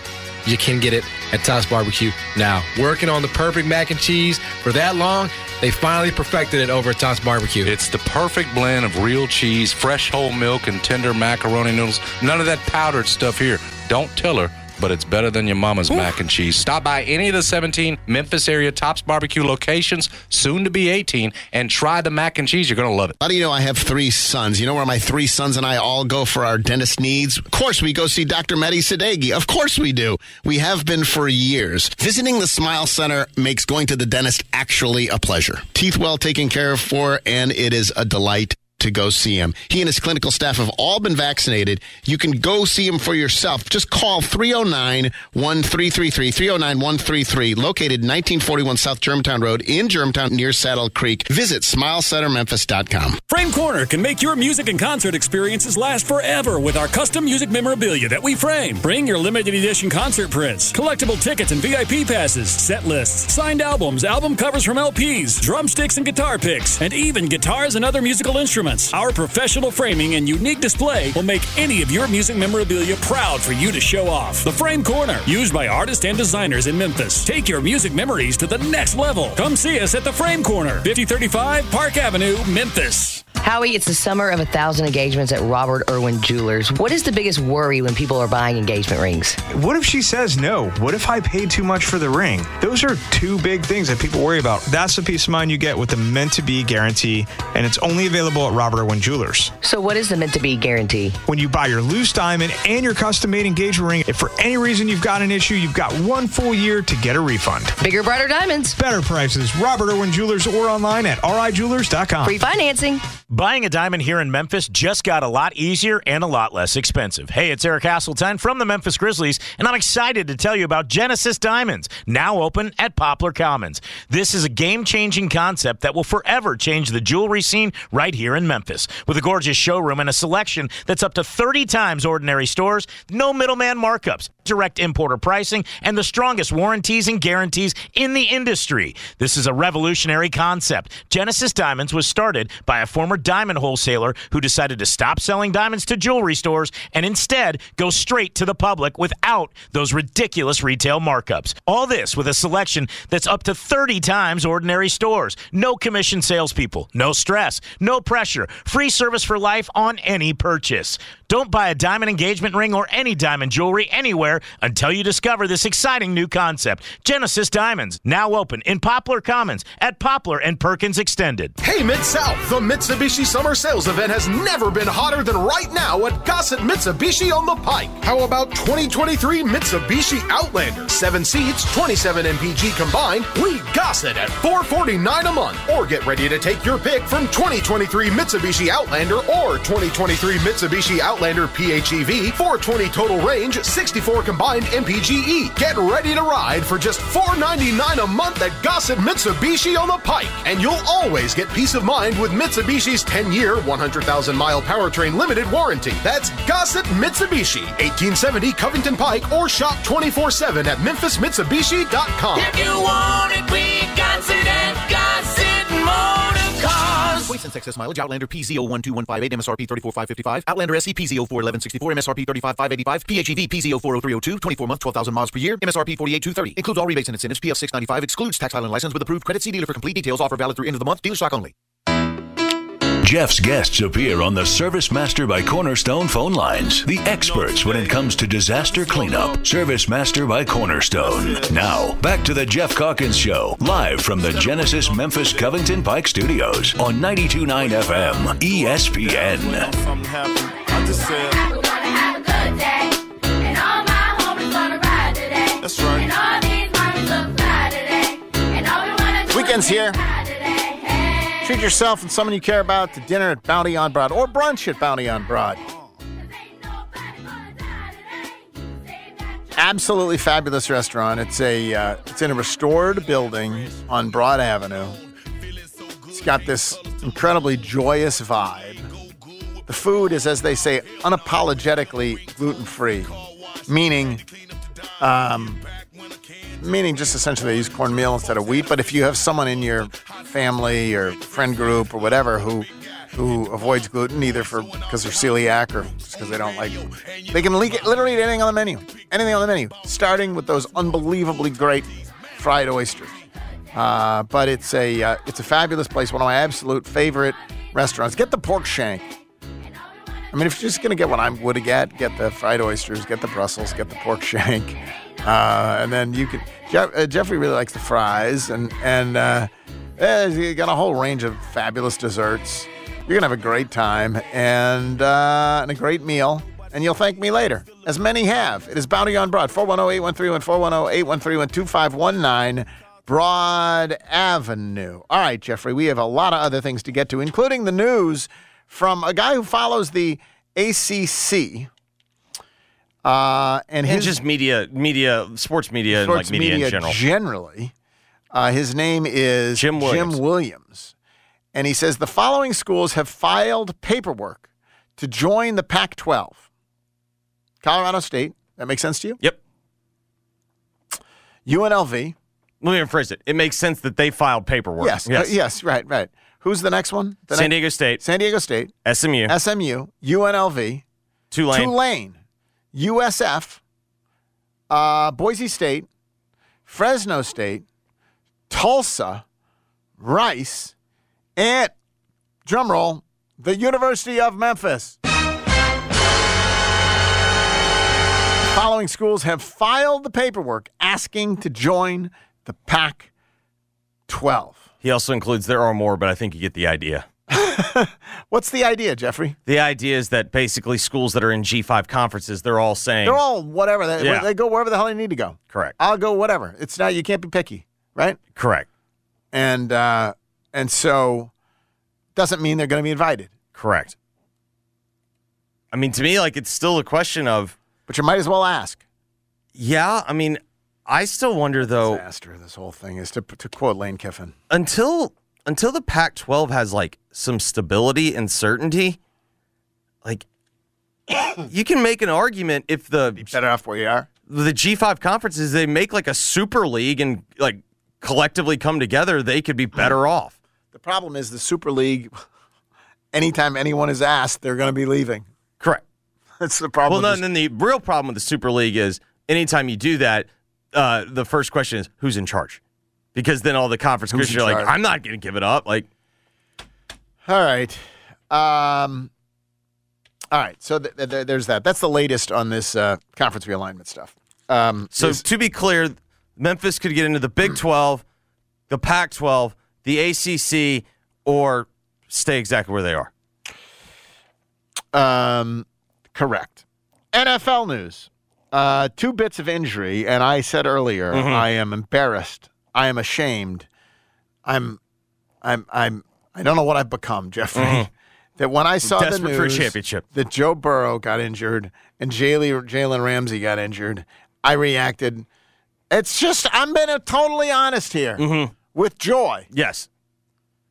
You can get it at Tops Barbecue now. Working on the perfect mac and cheese for that long, they finally perfected it over at Tops Barbecue.
It's the perfect blend of real cheese, fresh whole milk, and tender macaroni noodles. None of that powdered stuff here. Don't tell her but it's better than your mama's mac and cheese. Stop by any of the 17 Memphis area Tops Barbecue locations, soon to be 18, and try the mac and cheese. You're going to love it.
How do you know I have three sons? You know where my three sons and I all go for our dentist needs? Of course, we go see Dr. Mehdi Sadeghi. Of course we do. We have been for years. Visiting the Smile Center makes going to the dentist actually a pleasure. Teeth well taken care of for, and it is a delight to go see him. He and his clinical staff have all been vaccinated. You can go see him for yourself. Just call 309 1333 309 133, located 1941 South Germantown Road in Germantown near Saddle Creek. Visit smilecentermemphis.com.
Frame Corner can make your music and concert experiences last forever with our custom music memorabilia that we frame. Bring your limited edition concert prints, collectible tickets and VIP passes, set lists, signed albums, album covers from LPs, drumsticks and guitar picks, and even guitars and other musical instruments. Our professional framing and unique display will make any of your music memorabilia proud for you to show off. The Frame Corner, used by artists and designers in Memphis. Take your music memories to the next level. Come see us at the Frame Corner, 5035 Park Avenue, Memphis.
Howie, it's the summer of a thousand engagements at Robert Irwin Jewelers. What is the biggest worry when people are buying engagement rings?
What if she says no? What if I paid too much for the ring? Those are two big things that people worry about. That's the peace of mind you get with the meant to be guarantee, and it's only available at Robert Irwin Jewelers.
So, what is the meant to be guarantee?
When you buy your loose diamond and your custom made engagement ring, if for any reason you've got an issue, you've got one full year to get a refund.
Bigger, brighter diamonds.
Better prices. Robert Irwin Jewelers or online at rijewelers.com.
Free financing.
Buying a diamond here in Memphis just got a lot easier and a lot less expensive. Hey, it's Eric Hasseltine from the Memphis Grizzlies, and I'm excited to tell you about Genesis Diamonds, now open at Poplar Commons. This is a game changing concept that will forever change the jewelry scene right here in Memphis. With a gorgeous showroom and a selection that's up to 30 times ordinary stores, no middleman markups, direct importer pricing, and the strongest warranties and guarantees in the industry. This is a revolutionary concept. Genesis Diamonds was started by a former diamond wholesaler who decided to stop selling diamonds to jewelry stores and instead go straight to the public without those ridiculous retail markups. All this with a selection that's up to 30 times ordinary stores. No commission salespeople, no stress, no pressure, free service for life on any purchase. Don't buy a diamond engagement ring or any diamond jewelry anywhere until you discover this exciting new concept. Genesis Diamonds, now open in Poplar Commons at Poplar and Perkins Extended.
Hey, Mid South, the Mitsubishi Summer Sales Event has never been hotter than right now at Gossett Mitsubishi on the Pike. How about 2023 Mitsubishi Outlander? Seven seats, 27 MPG combined. We Gossett at 449 a month. Or get ready to take your pick from 2023 Mitsubishi Outlander or 2023 Mitsubishi Outlander PHEV, 420 total range, 64 combined MPGE. Get ready to ride for just 499 a month at Gossett Mitsubishi on the Pike. And you'll always get peace of mind with Mitsubishi's 10 year, 100,000 mile powertrain limited warranty. That's Gossett Mitsubishi, 1870 Covington Pike, or shop 24 7 at MemphisMitsubishi.com.
If you want it, we got it
And excess mileage. Outlander PZ012158, MSRP 34555. Outlander SE PZ041164, MSRP 35585. PHEV PZ040302, 24 months, 12,000 miles per year. MSRP 48230. Includes all rebates and incentives. PF 695 excludes tax island license with approved credit. See dealer for complete details. Offer valid through end of the month. Dealer stock only.
Geoff's guests appear on the Service Master by Cornerstone phone lines. The experts when it comes to disaster cleanup. Service Master by Cornerstone. Now, back to the Geoff Calkins Show, live from the Genesis Memphis Covington Pike Studios on 92.9 FM ESPN.
That's
Weekend's here. Treat yourself and someone you care about to dinner at Bounty on Broad or brunch at Bounty on Broad. Absolutely fabulous restaurant. It's a uh, it's in a restored building on Broad Avenue. It's got this incredibly joyous vibe. The food is, as they say, unapologetically gluten free, meaning um, meaning just essentially they use cornmeal instead of wheat. But if you have someone in your family or friend group or whatever who who avoids gluten, either for because they're celiac or because they don't like, they can literally eat anything on the menu, anything on the menu, starting with those unbelievably great fried oysters. Uh, but it's a uh, it's a fabulous place. One of my absolute favorite restaurants. Get the pork shank. I mean, if you're just gonna get what I would get, get the fried oysters, get the Brussels, get the pork shank, uh, and then you can. Jeff, uh, Jeffrey really likes the fries, and and uh, eh, got a whole range of fabulous desserts. You're gonna have a great time and uh, and a great meal, and you'll thank me later, as many have. It is Bounty on Broad, 410-813-1, 410-813-2519, Broad Avenue. All right, Jeffrey, we have a lot of other things to get to, including the news from a guy who follows the ACC. Uh, and
And just media, media, sports media, and
sports
like media, in general.
generally. Uh, his name is
Jim Williams.
Jim Williams. And he says the following schools have filed paperwork to join the Pac 12 Colorado State. That makes sense to you?
Yep.
UNLV.
Let me rephrase it. It makes sense that they filed paperwork.
Yes. uh, yes, right, right. Who's the next one? The
San
next-
Diego State,
San Diego State,
SMU,
SMU, UNLV,
Tulane,
Tulane, USF, uh, Boise State, Fresno State, Tulsa, Rice, and drumroll, the University of Memphis. Following schools have filed the paperwork asking to join the Pac 12.
He also includes there are more, but I think you get the idea.
What's the idea, Jeffrey?
The idea is that basically schools that are in G5 conferences, they're all saying
They're all whatever. They,
Yeah.
they go wherever the hell they need to go.
correct.
I'll go whatever. It's not, you can't be picky, right?
Correct.
And, uh, and so doesn't mean they're going to be invited.
Correct. I mean, to me, like it's still a question of.
But you might as well ask.
Yeah, I mean, I still wonder though.
Disaster. This whole thing is to to quote Lane Kiffin.
Until until the Pac-12 has like some stability and certainty, like you can make an argument if the
better off where you are.
The G5 conferences they make like a super league and like collectively come together, they could be better off.
The problem is the Super League. Anytime anyone is asked, they're going to be leaving.
Correct.
That's the problem.
Well, no, and then the real problem with the Super League is anytime you do that, uh, the first question is who's in charge? Because then all the conference
Who's
commissioners
in
are like. I'm not going to give it up. Like,
All right. Um, all right. So th- th- th- there's that. That's the latest on this uh, conference realignment stuff. Um,
so
is-
to be clear, Memphis could get into the Big 12, the Pac 12, the ACC, or stay exactly where they are.
Um, correct. NFL news. Uh, two bits of injury, and I said earlier,
Mhm.
I am embarrassed. I am ashamed. I'm, I'm, I'm. I don't know what I've become, Jeffrey.
Mhm.
That when I saw the
Desperate for a
news
championship.
that Joe Burrow got injured and Jalen Jalen Ramsey got injured, I reacted. It's just I'm being totally honest here with joy.
Yes.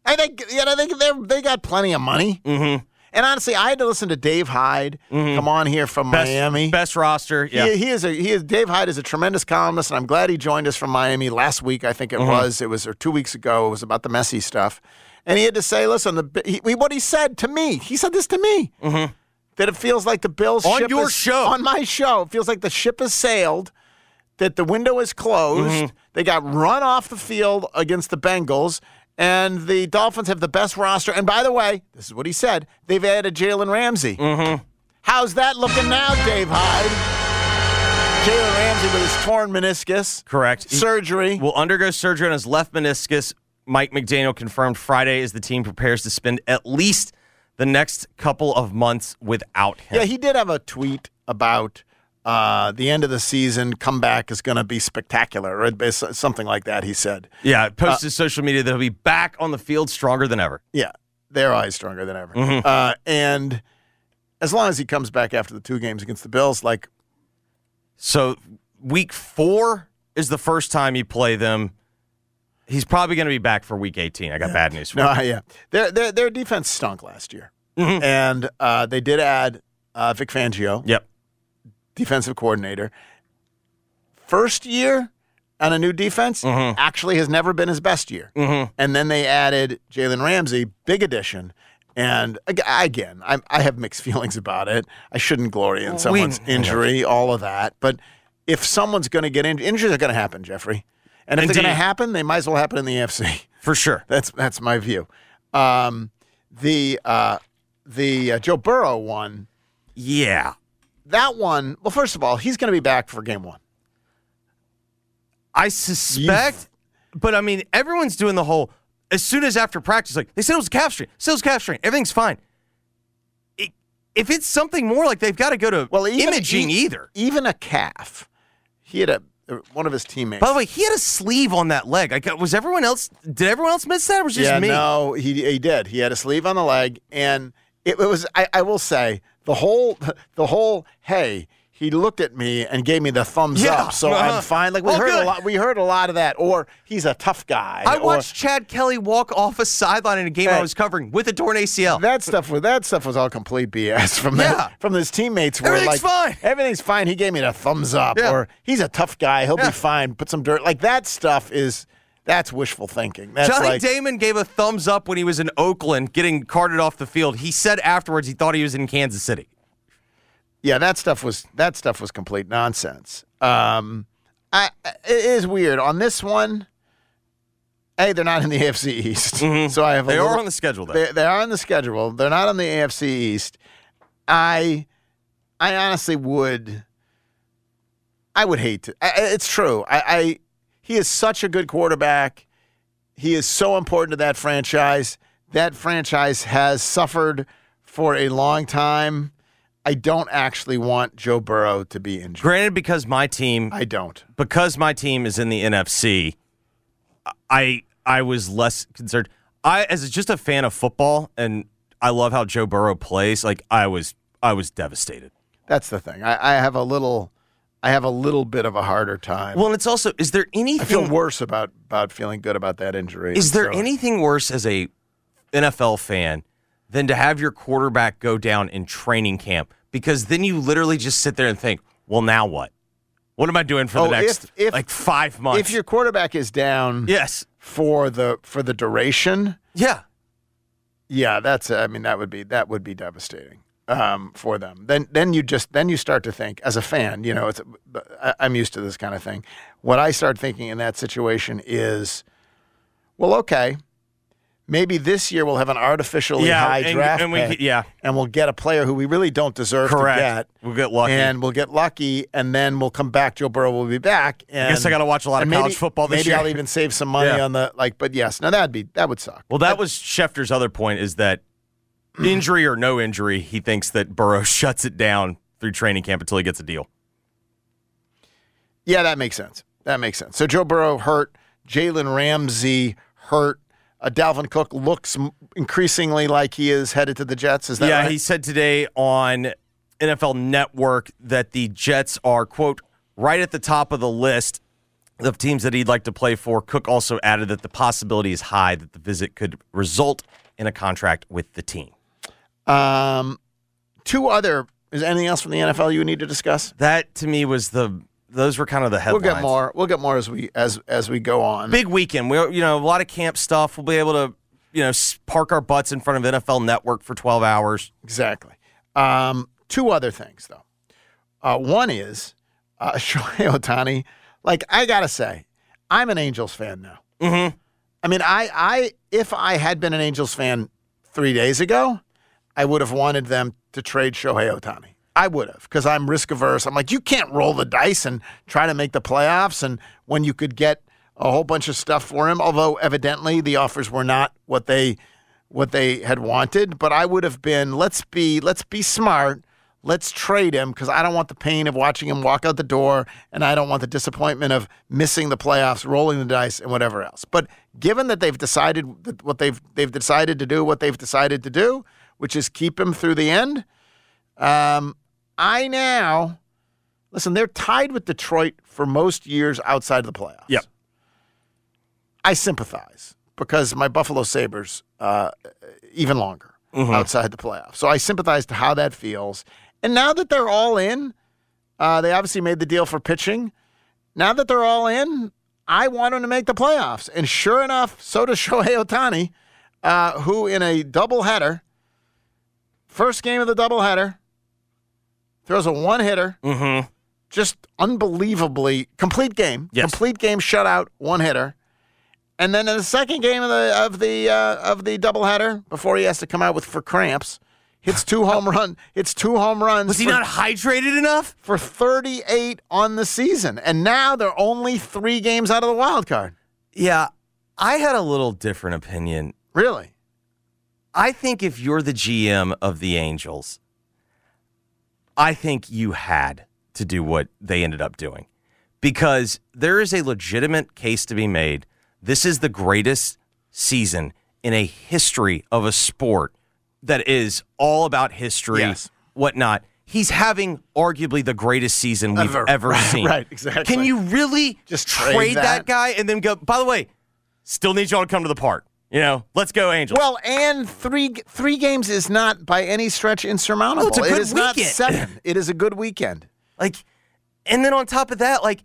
I think you know, they they they got plenty of money.
Mm-hmm.
And honestly, I had to listen to Dave Hyde come on here from
Best-
Miami.
Best roster. Yeah.
He, he is a he is Dave Hyde is a tremendous columnist, and I'm glad he joined us from Miami last week. I think it
Mhm.
was it was or two weeks ago. It was about the messy stuff, and he had to say, listen, the he, what he said to me. He said this to me
Mm-hmm.
that it feels like the Bills
On your
is-
show.
on my show. It feels like the ship has sailed. That the window is closed.
Mhm.
They got run off the field against the Bengals, and the Dolphins have the best roster. And by the way, this is what he said: they've added Jalen Ramsey.
Mm-hmm.
How's that looking now, Dave Hyde? Jalen Ramsey with his torn meniscus.
Correct. He
Surgery.
will undergo surgery on his left meniscus. Mike McDaniel confirmed Friday as the team prepares to spend at least the next couple of months without him.
Yeah, he did have a tweet about uh, the end of the season. Comeback is going to be spectacular, or something like that. He said.
Yeah, posted
Uh,
social media that he'll be back on the field stronger than ever.
Yeah, they're always stronger than ever.
Mhm.
Uh, and as long as he comes back after the two games against the Bills, like
So week four is the first time you play them. He's probably going to be back for week 18. I got bad news for
no,
you.
yeah, their their their defense stunk last year,
Mhm.
and uh, they did add uh, Vic Fangio.
Yep.
Defensive coordinator. First year on a new defense
Mm-hmm.
actually has never been his best year.
Mhm.
And then they added Jalen Ramsey, big addition. And again, I, I have mixed feelings about it. I shouldn't glory in
We-
someone's injury, all of that. But if someone's going to get injured, injuries are going to happen, Jeffrey. And if they're going to happen, they might as well happen in the AFC.
For sure.
That's that's my view. Um, the uh, the uh, Joe Burrow one,
Yeah.
That one. Well, first of all, he's going to be back for game one.
I suspect, but I mean, everyone's doing the whole. As soon as after practice, like they said it was a calf strain, said it was a calf strain, everything's fine. It- if it's something more, like they've got to go to
Well, even,
imaging
e-
either.
Even a calf. He had a one of his teammates.
By the way, he had a sleeve on that leg. Like, uh, was everyone else? Did everyone else miss that, or was it just
yeah,
me?
no, he he did. He had a sleeve on the leg, and it, it was. I, I will say the whole the whole. Hey, he looked at me and gave me the thumbs
Yeah,
up, so
uh-huh.
I'm fine. Like we
Oh,
heard a lot. We heard a lot of that. Or he's a tough guy.
I
or-
watched Chad Kelly walk off a sideline in a game I was covering with a torn ACL.
That stuff was that stuff was all complete BS from
Yeah.
that, from his teammates. Were
Everything's
like,
fine.
Everything's fine. He gave me the thumbs up,
Yeah.
or he's a tough guy. He'll be fine. Put some dirt. Like that stuff is that's wishful thinking. That's
Johnny
like
Damon gave a thumbs up when he was in Oakland getting carted off the field. He said afterwards he thought he was in Kansas City.
yeah, that stuff was that stuff was complete nonsense. Um, I, it is weird on this one. hey, they're not in the AFC East, so I have. A
Mm-hmm. They are on the schedule, though.
They, they are on the schedule. They're not on the AFC East. I, I honestly would. I would hate to. I- it's true. I, I he is such a good quarterback. He is so important to that franchise. That franchise has suffered for a long time. I don't actually want Joe Burrow to be injured.
Granted, because my team,
I don't.
Because my team is in the NFC, I I was less concerned. I, as just a fan of football, and I love how Joe Burrow plays. Like I was, I was devastated.
That's the thing. I, I have a little, I have a little bit of a harder time.
Well, it's also, is there anything?
I feel worse about about feeling good about that injury.
Is there
So-
anything worse as a NFL fan than to have your quarterback go down in training camp? Because then you literally just sit there and think, well, now what? What am I doing for
Oh,
the next
if- if-
like five months?
If your quarterback is down,
yes,
for the for the duration,
yeah,
yeah, that's. I mean, that would be that would be devastating um, for them. Then then you just then you start to think as a fan. You know, it's I, I'm used to this kind of thing. What I start thinking in that situation is, well, okay, maybe this year we'll have an artificially
Yeah,
high
and-
draft
and we,
pick,
yeah,
and we'll get a player who we really don't deserve
Correct.
to get.
We'll get lucky.
and we'll get lucky, and then we'll come back. Joe Burrow will be back. And,
guess I gotta watch a lot of
maybe-
college football this
maybe
year.
I'll even save some money
Yeah.
on the like. But yes, now that'd be that would suck.
Well, that was Schefter's other point is that injury or no injury, he thinks that Burrow shuts it down through training camp until he gets a deal.
Yeah, that makes sense. That makes sense. So Joe Burrow hurt, Jalen Ramsey hurt. Uh, Dalvin Cook looks increasingly like he is headed to the Jets. Is that
yeah,
right?
he said today on NFL Network that the Jets are, quote, right at the top of the list of teams that he'd like to play for. Cook also added that the possibility is high that the visit could result in a contract with the team.
Um, two other. Is there anything else from the NFL you need to discuss?
That to me was the. Those were kind of the headlines.
We'll get more. We'll get more as we as as we go on.
Big weekend. We you know a lot of camp stuff. We'll be able to you know park our butts in front of NFL Network for twelve hours.
Exactly. Um, two other things though. Uh, one is uh, Shohei Ohtani. Like I gotta say, I'm an Angels fan now.
Mm-hmm.
I mean, I, I, if I had been an Angels fan three days ago, I would have wanted them to trade Shohei Ohtani. I would have, because I'm risk averse. I'm like, you can't roll the dice and try to make the playoffs, and when you could get a whole bunch of stuff for him. Although evidently the offers were not what they what they had wanted, but I would have been let's be let's be smart. Let's trade him because I don't want the pain of watching him walk out the door, and I don't want the disappointment of missing the playoffs, rolling the dice, and whatever else. But given that they've decided what they've they've decided to do, what they've decided to do, which is keep him through the end, um, I now listen. They're tied with Detroit for most years outside of the playoffs.
Yep.
I sympathize because my Buffalo Sabres uh, even longer
Mhm.
outside the playoffs. So I sympathize to how that feels. And now that they're all in, uh, they obviously made the deal for pitching. Now that they're all in, I want them to make the playoffs. And sure enough, so does Shohei Ohtani, uh, who in a doubleheader, first game of the doubleheader, throws a one hitter.
Mm-hmm.
Just unbelievably complete game. Complete game shutout, one hitter. And then in the second game of the of the uh, of the doubleheader, before he has to come out with for cramps, hits two home run. It's two home runs.
Was he
for-
not hydrated enough
for 38 on the season? And now they're only three games out of the wild card.
Yeah, I had a little different opinion.
Really?
I think if you're the GM of the Angels, I think you had to do what they ended up doing because there is a legitimate case to be made. This is the greatest season in a history of a sport that is all about history,
Yes.
whatnot. He's having arguably the greatest season we've
Ever.
ever
Right,
seen.
right, exactly.
Can you really
Just
trade,
trade
that?
that?
guy and then go, by the way, still need y'all to come to the park? You know, let's go, Angels.
Well, and three three games is not by any stretch insurmountable.
Oh, it's a
It
good
is not
weekend.
seven. It is a good weekend.
Like, and then on top of that, like,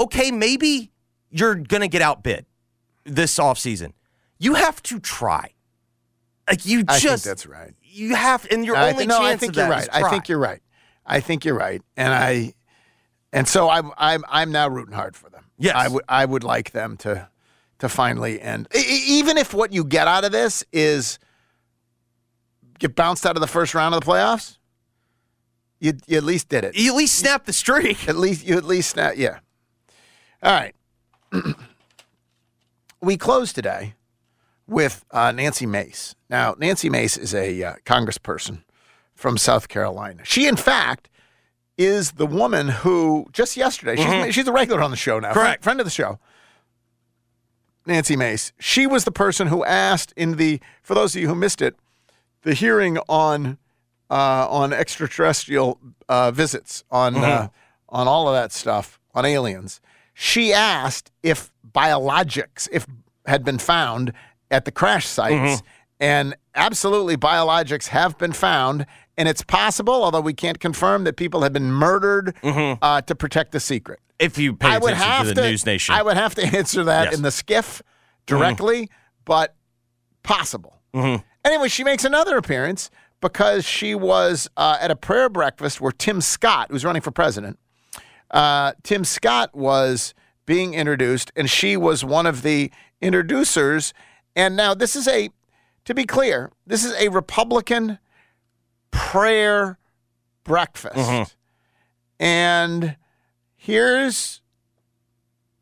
okay, maybe you're gonna get outbid this offseason. You have to try. Like you just I
think that's right.
you have and your
I
only
thi- no,
chance
I think you're right. I think you're right. I think you're right. And I and so I'm I'm I'm now rooting hard for them.
Yes.
I would I would like them to to finally end. E- even if what you get out of this is get bounced out of the first round of the playoffs, you, you at least did it.
You at least snapped the streak.
At least you at least snap. Yeah. All right. we close today with uh, Nancy Mace. Now, Nancy Mace is a uh, congressperson from South Carolina. She, in fact, is the woman who just yesterday, she's,
Mhm.
she's a regular on the show now, friend,
Correct.
friend of the show. Nancy Mace. She was the person who asked in the, for those of you who missed it, the hearing on uh, on extraterrestrial uh, visits, on uh,
Mhm.
on all of that stuff, on aliens. She asked if biologics if had been found at the crash sites,
Mhm.
and absolutely biologics have been found, and it's possible, although we can't confirm, that people have been murdered uh, to protect the secret.
If you pay
I would
attention
have
to the news nation.
I would have to answer that
Yes.
in the SCIF directly, but possible.
Mhm.
Anyway, she makes another appearance because she was uh, at a prayer breakfast where Tim Scott, who's running for president, uh, Tim Scott was being introduced, and she was one of the introducers. And now, this is a, to be clear, this is a Republican prayer breakfast.
Mhm.
And here's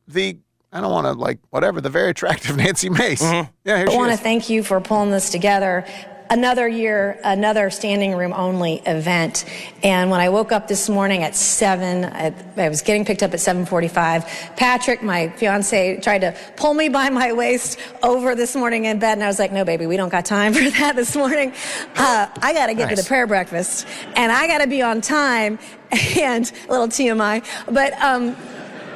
the, I don't want to like, whatever, the very attractive Nancy Mace. Yeah, here
I want to thank you for pulling this together. Another year, another standing room only event. And when I woke up this morning at seven, I, I was getting picked up at 7:45. Patrick, my fiance, tried to pull me by my waist over this morning in bed, and I was like, "No, baby, we don't got time for that this morning. Uh, I got to get to the prayer breakfast, and I got to be on time." And a little TMI, but um,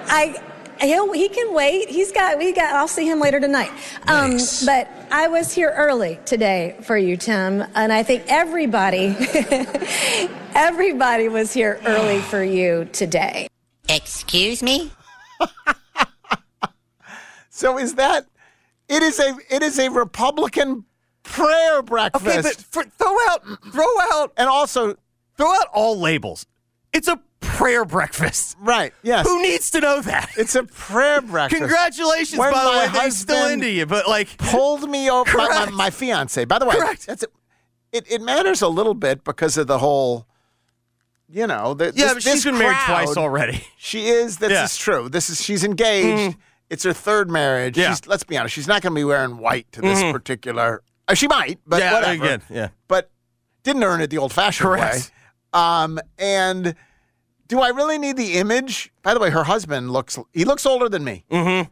I. He'll, he can wait. He's got. We got. I'll see him later tonight. Um, But I was here early today for you, Tim, and I think everybody, everybody was here early for you today.
Excuse me?
So is that it is a it is a Republican prayer breakfast.
Okay, but for, throw out, throw out,
and also
throw out all labels. It's a prayer breakfast.
Right. Yes.
Who needs to know that?
It's a prayer breakfast.
Congratulations,
When
by the way, that he's still into you, but like
pulled me over. My, my,
Correct.
my fiance. By the way,
Correct.
that's it, it matters a little bit because of the whole. You know, the,
Yeah,
this,
but she's been married
crowd-
twice already.
She is. This
Yeah.
is true. This is. She's engaged.
Mhm.
It's her third marriage.
Yeah.
She's, let's be honest. She's not going to be wearing white to this
Mhm.
particular. uh, she might, but
yeah,
whatever.
again, yeah.
But didn't earn it the old-fashioned way. Um, and do I really need the image? By the way, her husband looks. He looks older than me.
Mm-hmm.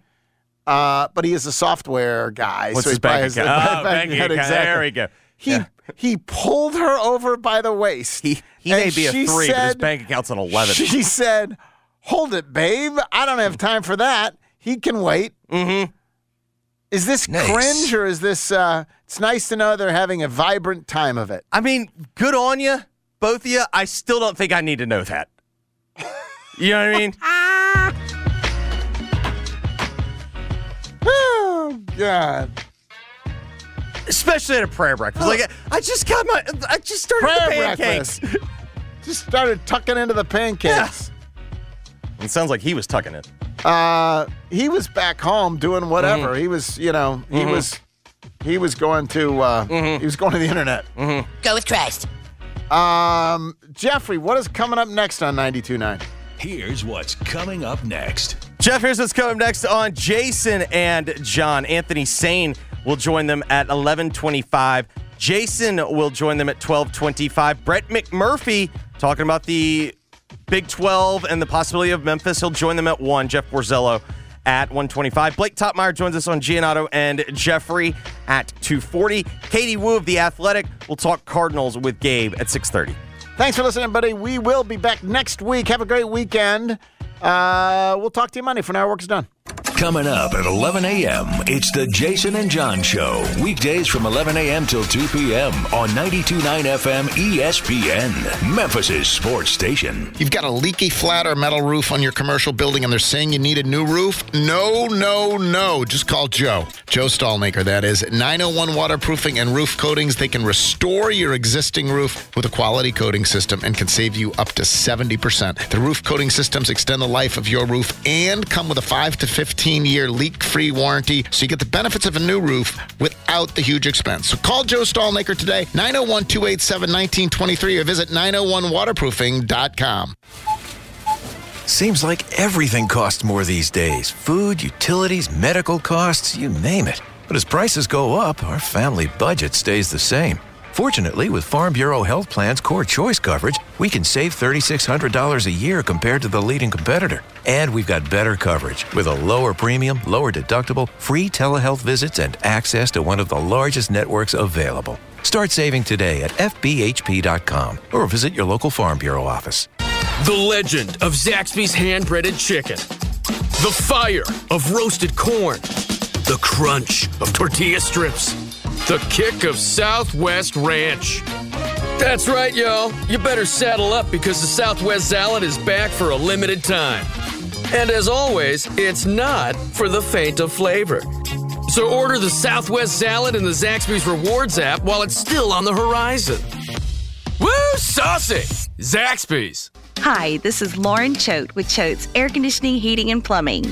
Uh, but he is a software guy.
What's
so
his
probably
bank account? Oh, bank
account,
account. There we go.
He
Yeah.
he pulled her over by the waist. He
He may be a three, but his bank account's an eleven.
She said, "Hold it, babe. I don't have time for that. He can wait."
Mm-hmm.
Is this cringe or is this? Uh, it's nice to know they're having a vibrant time of it.
I mean, good on you, both of you. I still don't think I need to know that. You know what I mean?
Oh God!
Especially at a prayer breakfast. Like I just got my, I just started
Prayer
the pancakes.
breakfast. Just started tucking into the pancakes.
It sounds like he was tucking it.
Uh, he was back home doing whatever.
Mhm.
He was, you know, he
Mhm.
was, he was going to, uh,
Mm-hmm.
he was going to the internet.
Go with Christ.
Um, Jeffrey, what is coming up next on 92.9?
Here's what's coming up next.
Geoff, here's what's coming up next on Jason and John. Anthony Sane will join them at 1125. Jason will join them at 1225. Brett McMurphy talking about the Big 12 and the possibility of Memphis. He'll join them at 1. Jeff Borzello at 125. Blake Toppmeyer joins us on Giannotto and Jeffrey at 240. Katie Woo of The Athletic will talk Cardinals with Gabe at 630.
Thanks for listening, buddy. We will be back next week. Have a great weekend. Uh, we'll talk to you Monday. For now, work is done.
Coming up at 11 a.m., it's the Jason and John Show. Weekdays from 11 a.m. till 2 p.m. on 92.9 FM ESPN, Memphis' sports station.
You've got a leaky flat or metal roof on your commercial building and they're saying you need a new roof? No, no, no. Just call Joe. Joe Stallmaker, that is. 901 Waterproofing and Roof Coatings. They can restore your existing roof with a quality coating system and can save you up to 70%. The roof coating systems extend the life of your roof and come with a 5 to 15
15 year leak free warranty, so you get the benefits of a new roof without the huge expense. So call Joe Stallmaker today, 901 287 1923, or visit 901waterproofing.com.
Seems like everything costs more these days food, utilities, medical costs, you name it. But as prices go up, our family budget stays the same. Fortunately, with Farm Bureau Health Plan's Core Choice coverage, we can save $3,600 a year compared to the leading competitor. And we've got better coverage with a lower premium, lower deductible, free telehealth visits, and access to one of the largest networks available. Start saving today at FBHP.com or visit your local Farm Bureau office.
The legend of Zaxby's hand breaded chicken. The fire of roasted corn. The crunch of tortilla strips. The kick of Southwest Ranch. That's right, y'all. You better saddle up because the Southwest Salad is back for a limited time. And as always, it's not for the faint of flavor. So order the Southwest Salad in the Zaxby's Rewards app while it's still on the horizon. Woo, saucy! Zaxby's.
Hi, this is Lauren Choate with Choate's Air Conditioning, Heating, and Plumbing.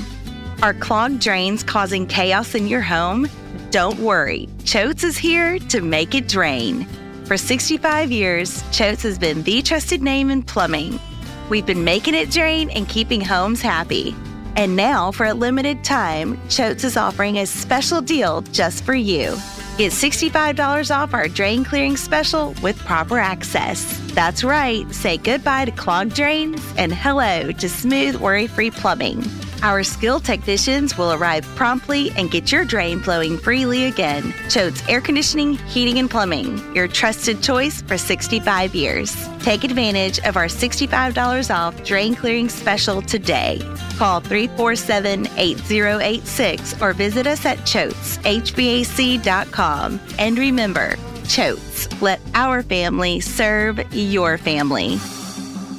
Are clogged drains causing chaos in your home? Don't worry, Choates is here to make it drain. For 65 years, Choates has been the trusted name in plumbing. We've been making it drain and keeping homes happy. And now, for a limited time, Choates is offering a special deal just for you. Get $65 off our drain clearing special with proper access. That's right, say goodbye to clogged drains and hello to smooth, worry free plumbing. Our skilled technicians will arrive promptly and get your drain flowing freely again. Choate's Air Conditioning, Heating, and Plumbing, your trusted choice for 65 years. Take advantage of our $65 off drain clearing special today. Call 347 8086 or visit us at choateshvac.com. And remember, Choates, let our family serve your family.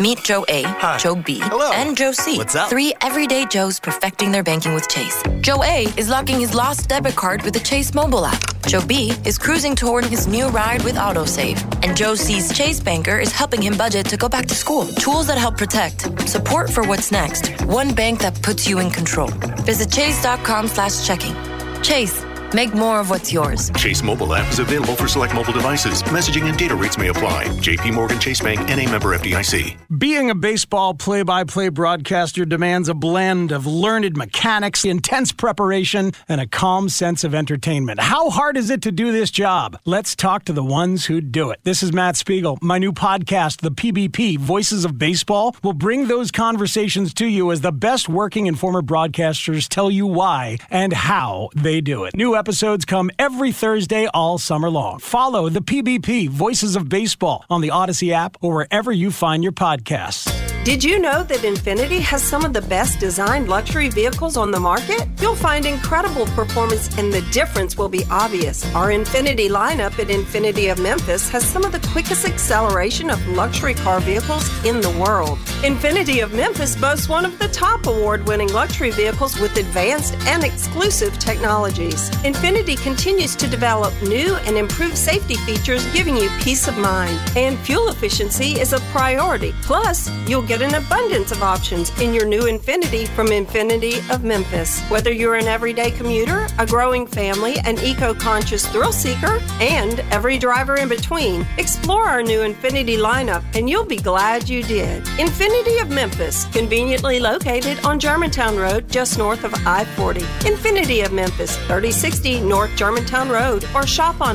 Meet Joe A, Hi. Joe B, Hello. and Joe C. What's up? Three everyday Joes perfecting their banking with Chase. Joe A is locking his lost debit card with the Chase mobile app. Joe B is cruising toward his new ride with AutoSave. And Joe C's Chase banker is helping him budget to go back to school. Tools that help protect. Support for what's next. One bank that puts you in control. Visit chase.com slash checking. Chase, make more of what's yours.
Chase mobile app is available for select mobile devices. Messaging and data rates may apply. JP Morgan Chase Bank and a member FDIC.
Being a baseball play by play broadcaster demands a blend of learned mechanics, intense preparation, and a calm sense of entertainment. How hard is it to do this job? Let's talk to the ones who do it. This is Matt Spiegel. My new podcast, The PBP Voices of Baseball, will bring those conversations to you as the best working and former broadcasters tell you why and how they do it. New episodes come every Thursday all summer long. Follow The PBP Voices of Baseball on the Audacy app or wherever you find your podcasts.
Did you know that Infiniti has some of the best designed luxury vehicles on the market? You'll find incredible performance and the difference will be obvious. Our Infiniti lineup at Infiniti of Memphis has some of the quickest acceleration of luxury car vehicles in the world. Infiniti of Memphis boasts one of the top award winning luxury vehicles with advanced and exclusive technologies. Infiniti continues to develop new and improved safety features, giving you peace of mind. And fuel efficiency is a priority. Plus, you'll get an abundance of options in your new Infiniti from Infiniti of Memphis. Whether you're an everyday commuter, a growing family, an eco conscious thrill seeker, and every driver in between, explore our new Infiniti lineup and you'll be glad you did. Infiniti of Memphis, conveniently located on Germantown Road just north of I 40. Infiniti of Memphis, 3060 North Germantown Road, or shop on